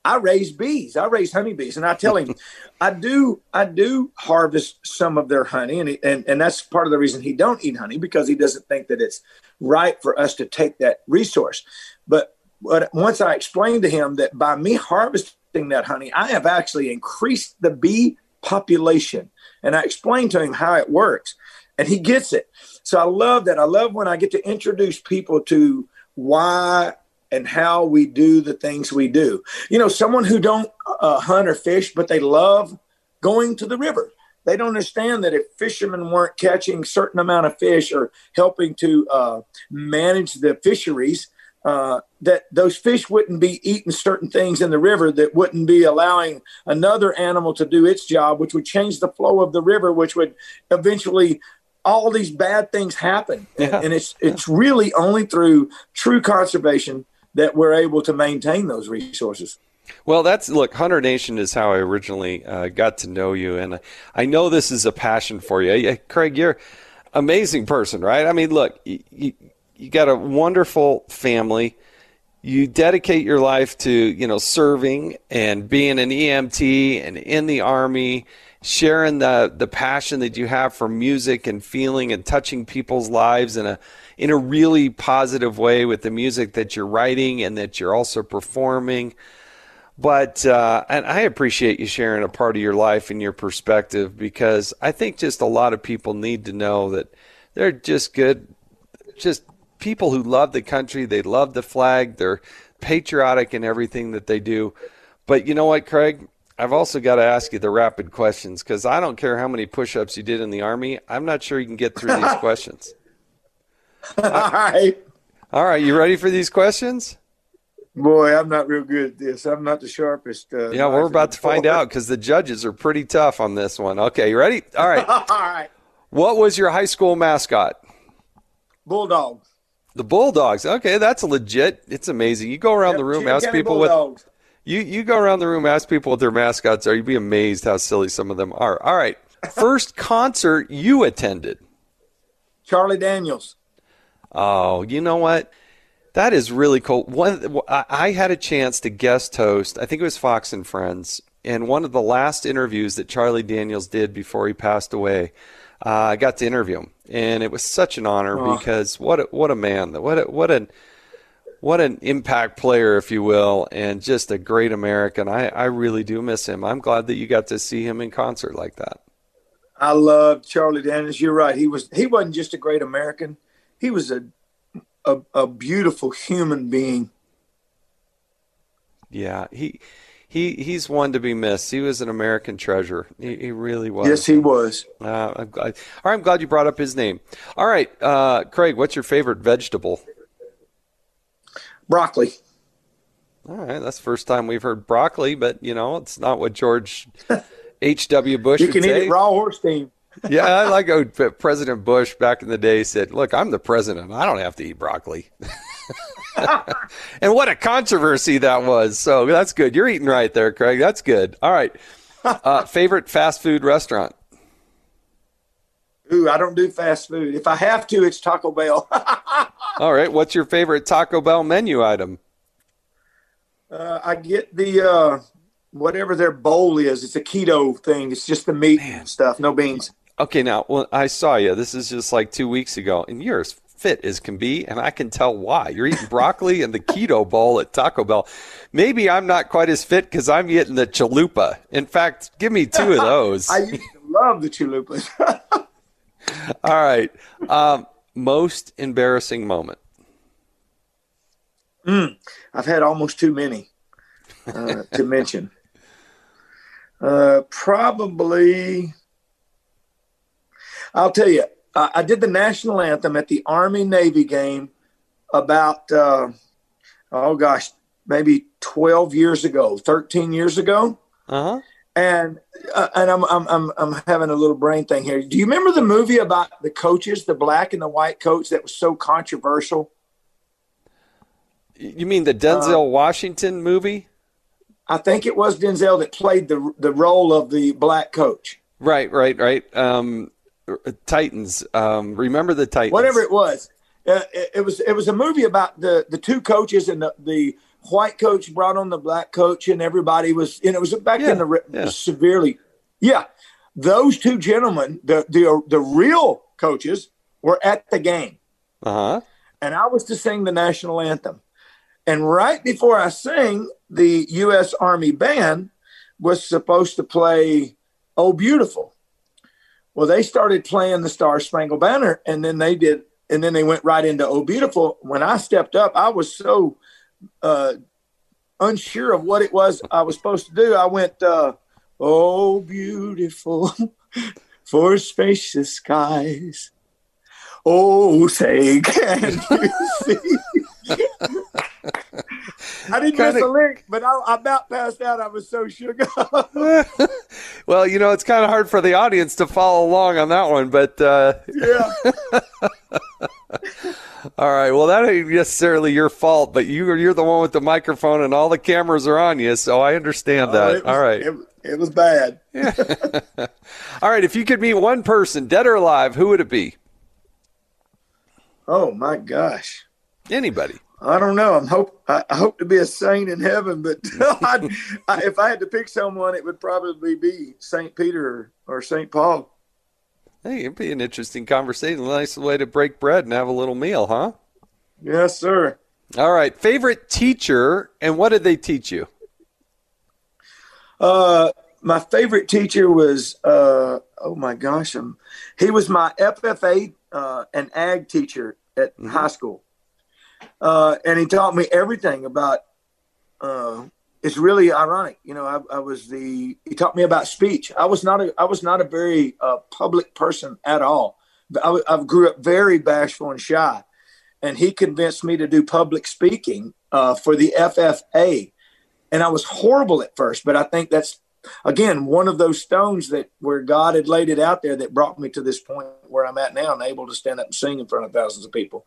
I raise bees. I raise honeybees, and I tell him, I do, I do harvest some of their honey, and, he, and and that's part of the reason he don't eat honey because he doesn't think that it's right for us to take that resource. But but once I explained to him that by me harvesting that honey, I have actually increased the bee population, and I explained to him how it works, and he gets it. So I love that. I love when I get to introduce people to why and how we do the things we do. You know, someone who don't uh, hunt or fish, but they love going to the river. They don't understand that if fishermen weren't catching certain amount of fish or helping to uh, manage the fisheries, uh, that those fish wouldn't be eating certain things in the river that wouldn't be allowing another animal to do its job, which would change the flow of the river, which would eventually all these bad things happen. Yeah. And it's it's really only through true conservation that we're able to maintain those resources. Well, that's look, Hunter Nation is how I originally uh, got to know you, and I know this is a passion for you. Yeah, Craig, you're amazing person, right? I mean, look, you, you got a wonderful family. You dedicate your life to you know serving and being an EMT and in the army, sharing the the passion that you have for music and feeling and touching people's lives in a in a really positive way with the music that you're writing and that you're also performing. But uh, and I appreciate you sharing a part of your life and your perspective because I think just a lot of people need to know that they're just good, just people who love the country. They love the flag. They're patriotic in everything that they do. But you know what, Craig? I've also got to ask you the rapid questions because I don't care how many push-ups you did in the army. I'm not sure you can get through these questions. All right. All right, you ready for these questions? Boy, I'm not real good at this. I'm not the sharpest. Uh, Yeah, we're about to find out because the judges are pretty tough on this one. Okay, you ready? All right. All right. What was your high school mascot? Bulldog. The Bulldogs. Okay, that's legit. It's amazing. You go around the room, ask County people what Bulldogs. you you go around the room, ask people what their mascots are. You'd be amazed how silly some of them are. All right. First concert you attended. Charlie Daniels. Oh, you know what? That is really cool. One, I had a chance to guest host. I think it was Fox and Friends, and one of the last interviews that Charlie Daniels did before he passed away. Uh, I got to interview him, and it was such an honor because what a, what a man, what a, what an what an impact player, if you will, and just a great American. I, I really do miss him. I'm glad that you got to see him in concert like that. I love Charlie Daniels. You're right. He was. He wasn't just a great American. He was a a, a beautiful human being. Yeah, he he he's one to be missed. He was an American treasure. He, he really was. Yes, he was. Uh, I'm glad. All right, I'm glad you brought up his name. All right, uh, Craig, what's your favorite vegetable? Broccoli. All right, that's the first time we've heard broccoli, but you know it's not what George H. W. Bush You can eat raw or steamed. Yeah, I like how President Bush back in the day said, "Look, I'm the president. I don't have to eat broccoli." and what a controversy that was. So that's good. You're eating right there, Craig. That's good. All right. Uh, favorite fast food restaurant? Ooh, I don't do fast food. If I have to, it's Taco Bell. All right. What's your favorite Taco Bell menu item? uh, I get the uh, whatever their bowl is. It's a keto thing. It's just the meat and stuff, no beans. Okay, now well, I saw you. This is just like two weeks ago, and you're as fit as can be, and I can tell why. You're eating broccoli and the keto bowl at Taco Bell. Maybe I'm not quite as fit because I'm eating the chalupa. In fact, give me two of those. I used to love the chalupas. All right. Um, most embarrassing moment. I've had almost too many uh, to mention. Uh, probably, I'll tell you, I, I did the national anthem at the Army Navy game about, uh, oh gosh, maybe 12 years ago, 13 years ago. Uh huh. And uh, and I'm, I'm I'm I'm having a little brain thing here. Do you remember the movie about the coaches, the black and the white coach, that was so controversial? You mean the Denzel Washington movie? I think it was Denzel that played the the role of the black coach. Right, right, right. Um, Titans. Um, remember the Titans? whatever it was. Uh, it, it was it was a movie about the the two coaches and the, the white coach brought on the black coach and everybody was and it was back Yeah, in the yeah. severely yeah those two gentlemen the the the real coaches were at the game Uh huh. and I was to sing the national anthem and right before I sang the U.S. Army band was supposed to play "Oh Beautiful." Well, they started playing the Star Spangled Banner, and then they did, and then they went right into "Oh Beautiful." When I stepped up, I was so uh, unsure of what it was I was supposed to do. I went, uh, "Oh Beautiful for spacious skies." Oh, say can you see? I didn't miss Kinda- a lick, but I, I about passed out. I was so shook up. Well, you know, it's kind of hard for the audience to follow along on that one, but uh, yeah. all right. Well, that ain't necessarily your fault, but you you're the one with the microphone and all the cameras are on you, so I understand that. Oh, was, all right. It, it was bad. All right. If you could meet one person, dead or alive, who would it be? Oh my gosh. Anybody. I don't know. I'm hope I, hope to be a saint in heaven, but I, if I had to pick someone, it would probably be Saint Peter or, or Saint Paul. Hey, it'd be an interesting conversation. Nice way to break bread and have a little meal, huh? Yes, sir. All right. Favorite teacher, and what did they teach you? Uh, my favorite teacher was uh, oh my gosh, um, he was my FFA uh, and ag teacher at mm-hmm. high school, uh, and he taught me everything about. Uh, it's really ironic, you know. I, I, was the he taught me about speech. I was not a I was not a very uh, public person at all. I, I grew up very bashful and shy, and he convinced me to do public speaking uh, for the FFA, and I was horrible at first. But I think that's again one of those stones that where God had laid it out there that brought me to this point where I'm at now and able to stand up and sing in front of thousands of people.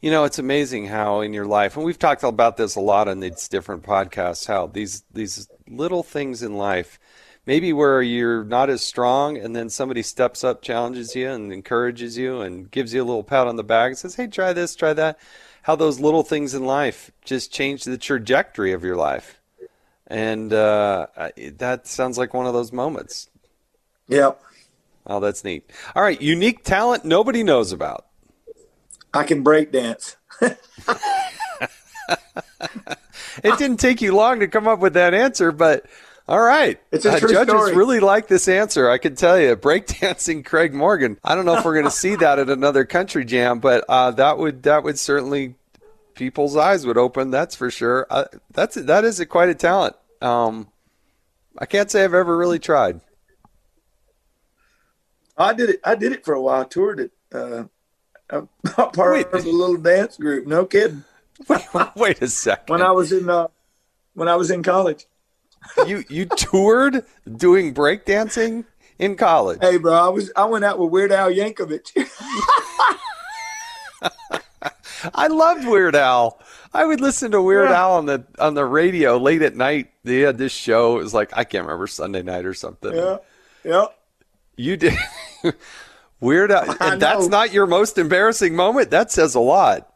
You know, it's amazing how in your life, and we've talked about this a lot on these different podcasts, how these these little things in life, maybe where you're not as strong, and then somebody steps up, challenges you, and encourages you, and gives you a little pat on the back, and says, "Hey, try this, try that." How those little things in life just change the trajectory of your life and uh, that sounds like one of those moments. Yep. Oh, that's neat. All right, unique talent nobody knows about. I can break dance. it didn't take you long to come up with that answer, but all right. It's a uh, true judges story. really like this answer. I can tell you, breakdancing Craig Morgan. I don't know if we're going to see that at another country jam, but uh, that would that would certainly people's eyes would open. That's for sure. Uh, that's that is a, quite a talent. Um, I can't say I've ever really tried. I did it. I did it for a while. I toured it. I'm part wait. of a little dance group. No kidding. Wait, wait a second. when I was in uh, when I was in college. you you toured doing breakdancing in college. Hey, bro, I was I went out with Weird Al Yankovic. I loved Weird Al. I would listen to Weird yeah. Al on the on the radio late at night. They had this show. It was like I can't remember Sunday night or something. Yeah, yeah. You did Weird Al, and that's not your most embarrassing moment. That says a lot.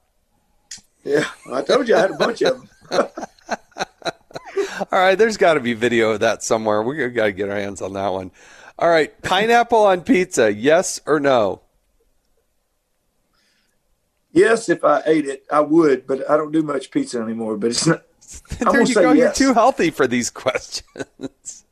Yeah, I told you I had a bunch of them. All right, there's got to be video of that somewhere. We got to get our hands on that one. All right, pineapple on pizza, yes or no? Yes, if I ate it, I would, but I don't do much pizza anymore. But it's not. there you go. Yes. You're too healthy for these questions.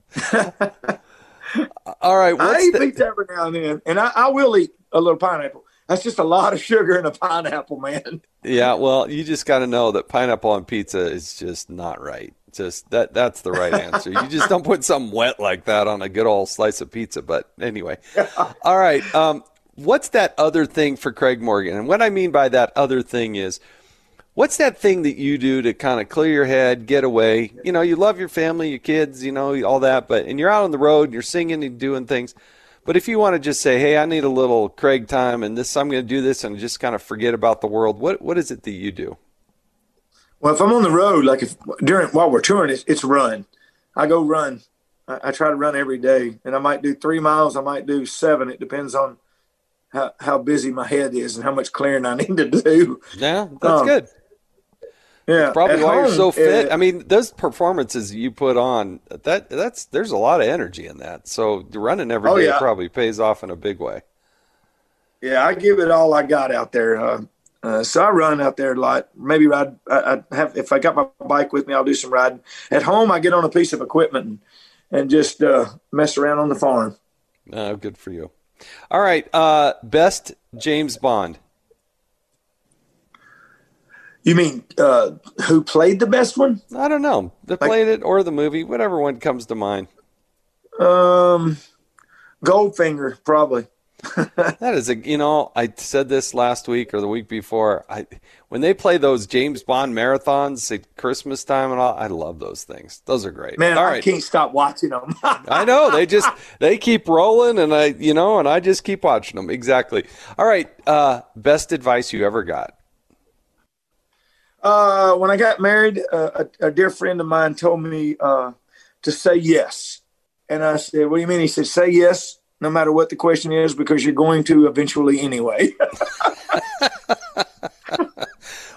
All right. I eat the... pizza every now and then, and I, I will eat a little pineapple. That's just a lot of sugar in a pineapple, man. Yeah, well, you just got to know that pineapple on pizza is just not right. Just that that's the right answer. you just don't put something wet like that on a good old slice of pizza. But anyway, all right. Um, what's that other thing for Craig Morgan? And what I mean by that other thing is, what's that thing that you do to kind of clear your head, get away? You know, you love your family, your kids, you know, all that, but and you're out on the road and you're singing and doing things. But if you want to just say, "Hey, I need a little Craig time, and this I'm going to do this," and just kind of forget about the world, what what is it that you do? Well, if I'm on the road, like if during while we're touring, it's, it's run. I go run. I, I try to run every day, and I might do three miles. I might do seven. It depends on how, how busy my head is and how much clearing I need to do. Yeah, that's um, good. Yeah, probably why home, you're so fit. Uh, I mean, those performances you put on that that's there's a lot of energy in that. So running every oh, day yeah. probably pays off in a big way. Yeah, I give it all I got out there. Uh, uh, so I run out there a lot. Maybe ride. I, I, have if I got my bike with me, I'll do some riding. At home, I get on a piece of equipment and, and just uh, mess around on the farm. Oh, good for you. All right. Uh, best James Bond. You mean uh, who played the best one? I don't know. The like, played it or the movie, whatever one comes to mind. Um, Goldfinger, probably. that is a you know I said this last week or the week before. I when they play those James Bond marathons at Christmas time and all, I love those things. Those are great. Man, all I right. can't stop watching them. I know they just they keep rolling, and I you know, and I just keep watching them. Exactly. All right. Uh, best advice you ever got? Uh, when I got married, uh, a, a, dear friend of mine told me uh, to say yes, and I said, "What do you mean?" He said, "Say yes." no matter what the question is because you're going to eventually anyway.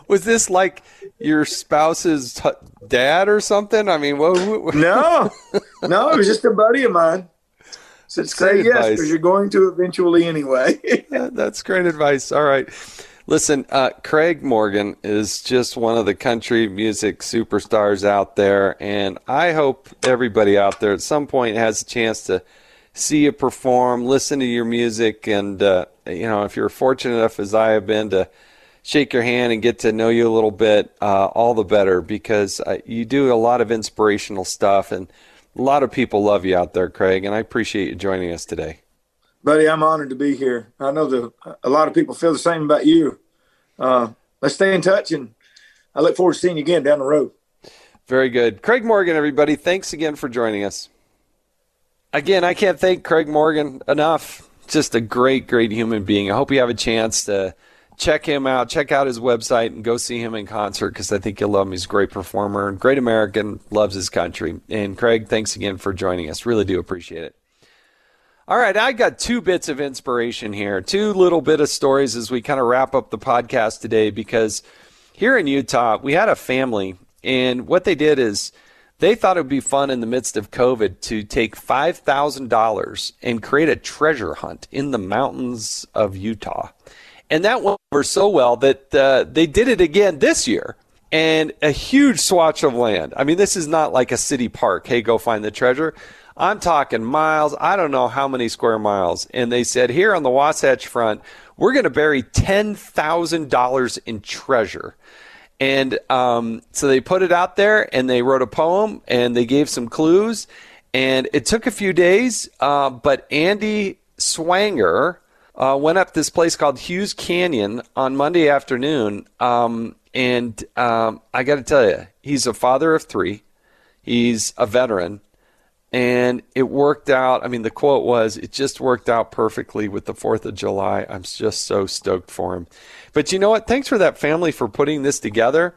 was this like your spouse's t- dad or something? I mean, what? what no, no, it was just a buddy of mine. Said, say yes because you're going to eventually anyway. that's great advice. All right. Listen, uh, Craig Morgan is just one of the country music superstars out there, and I hope everybody out there at some point has a chance to see you perform, listen to your music, and uh, you know if you're fortunate enough as I have been to shake your hand and get to know you a little bit, uh, all the better because uh, you do a lot of inspirational stuff, and a lot of people love you out there, Craig, and I appreciate you joining us today. Buddy, I'm honored to be here. I know that a lot of people feel the same about you. Uh, let's stay in touch, and I look forward to seeing you again down the road. Very good. Craig Morgan, everybody, thanks again for joining us. Again, I can't thank Craig Morgan enough. Just a great, great human being. I hope you have a chance to check him out, check out his website, and go see him in concert because I think you'll love him. He's a great performer, great American, loves his country. And Craig, thanks again for joining us. Really do appreciate it. All right, I got two bits of inspiration here, two little bit of stories as we kind of wrap up the podcast today because here in Utah, we had a family, and what they did is they thought it would be fun in the midst of COVID to take $5,000 and create a treasure hunt in the mountains of Utah. And that went over so well that uh, they did it again this year and a huge swatch of land. I mean, this is not like a city park. Hey, go find the treasure. I'm talking miles. I don't know how many square miles. And they said here on the Wasatch Front, we're going to bury $10,000 in treasure. And um, so they put it out there and they wrote a poem and they gave some clues. And it took a few days, uh, but Andy Swanger uh, went up this place called Hughes Canyon on Monday afternoon. Um, and um, I got to tell you, he's a father of three, he's a veteran and it worked out. I mean, the quote was, "It just worked out perfectly with the Fourth of July." I'm just so stoked for him. But you know what? Thanks for that family for putting this together,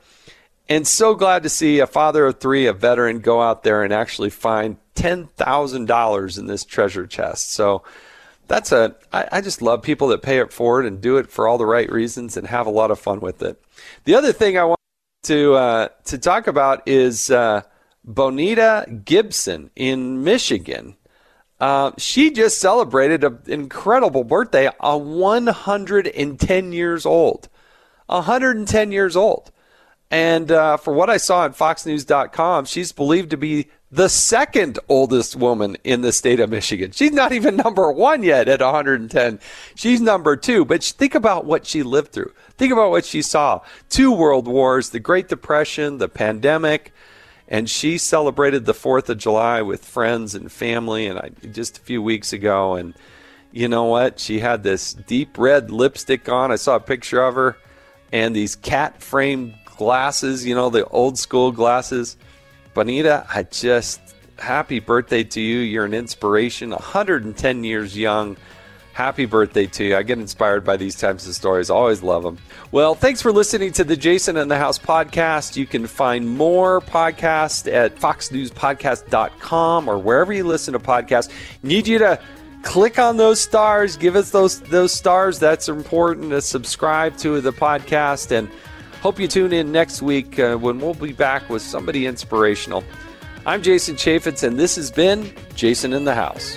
and so glad to see a father of three, a veteran, go out there and actually find ten thousand dollars in this treasure chest. So that's a. I, I just love people that pay it forward and do it for all the right reasons and have a lot of fun with it. The other thing I want to uh, to talk about is. Uh, Bonita Gibson in Michigan. Uh, she just celebrated an incredible birthday, a 110 years old. 110 years old. And uh, for what I saw on FoxNews.com, she's believed to be the second oldest woman in the state of Michigan. She's not even number one yet at 110. She's number two. But think about what she lived through. Think about what she saw two world wars, the Great Depression, the pandemic and she celebrated the 4th of July with friends and family and I, just a few weeks ago. And you know what? She had this deep red lipstick on. I saw a picture of her and these cat frame glasses you know the old school glasses. Bonita I just happy birthday to you. You're an inspiration. 110 years young Happy birthday to you. I get inspired by these types of stories. Always love them. Well, thanks for listening to the Jason in the House podcast. You can find more podcasts at foxnewspodcast.com or wherever you listen to podcasts. Need you to click on those stars, give us those those stars. That's important to subscribe to the podcast and hope you tune in next week uh, when we'll be back with somebody inspirational. I'm Jason Chaffetz and this has been Jason in the House.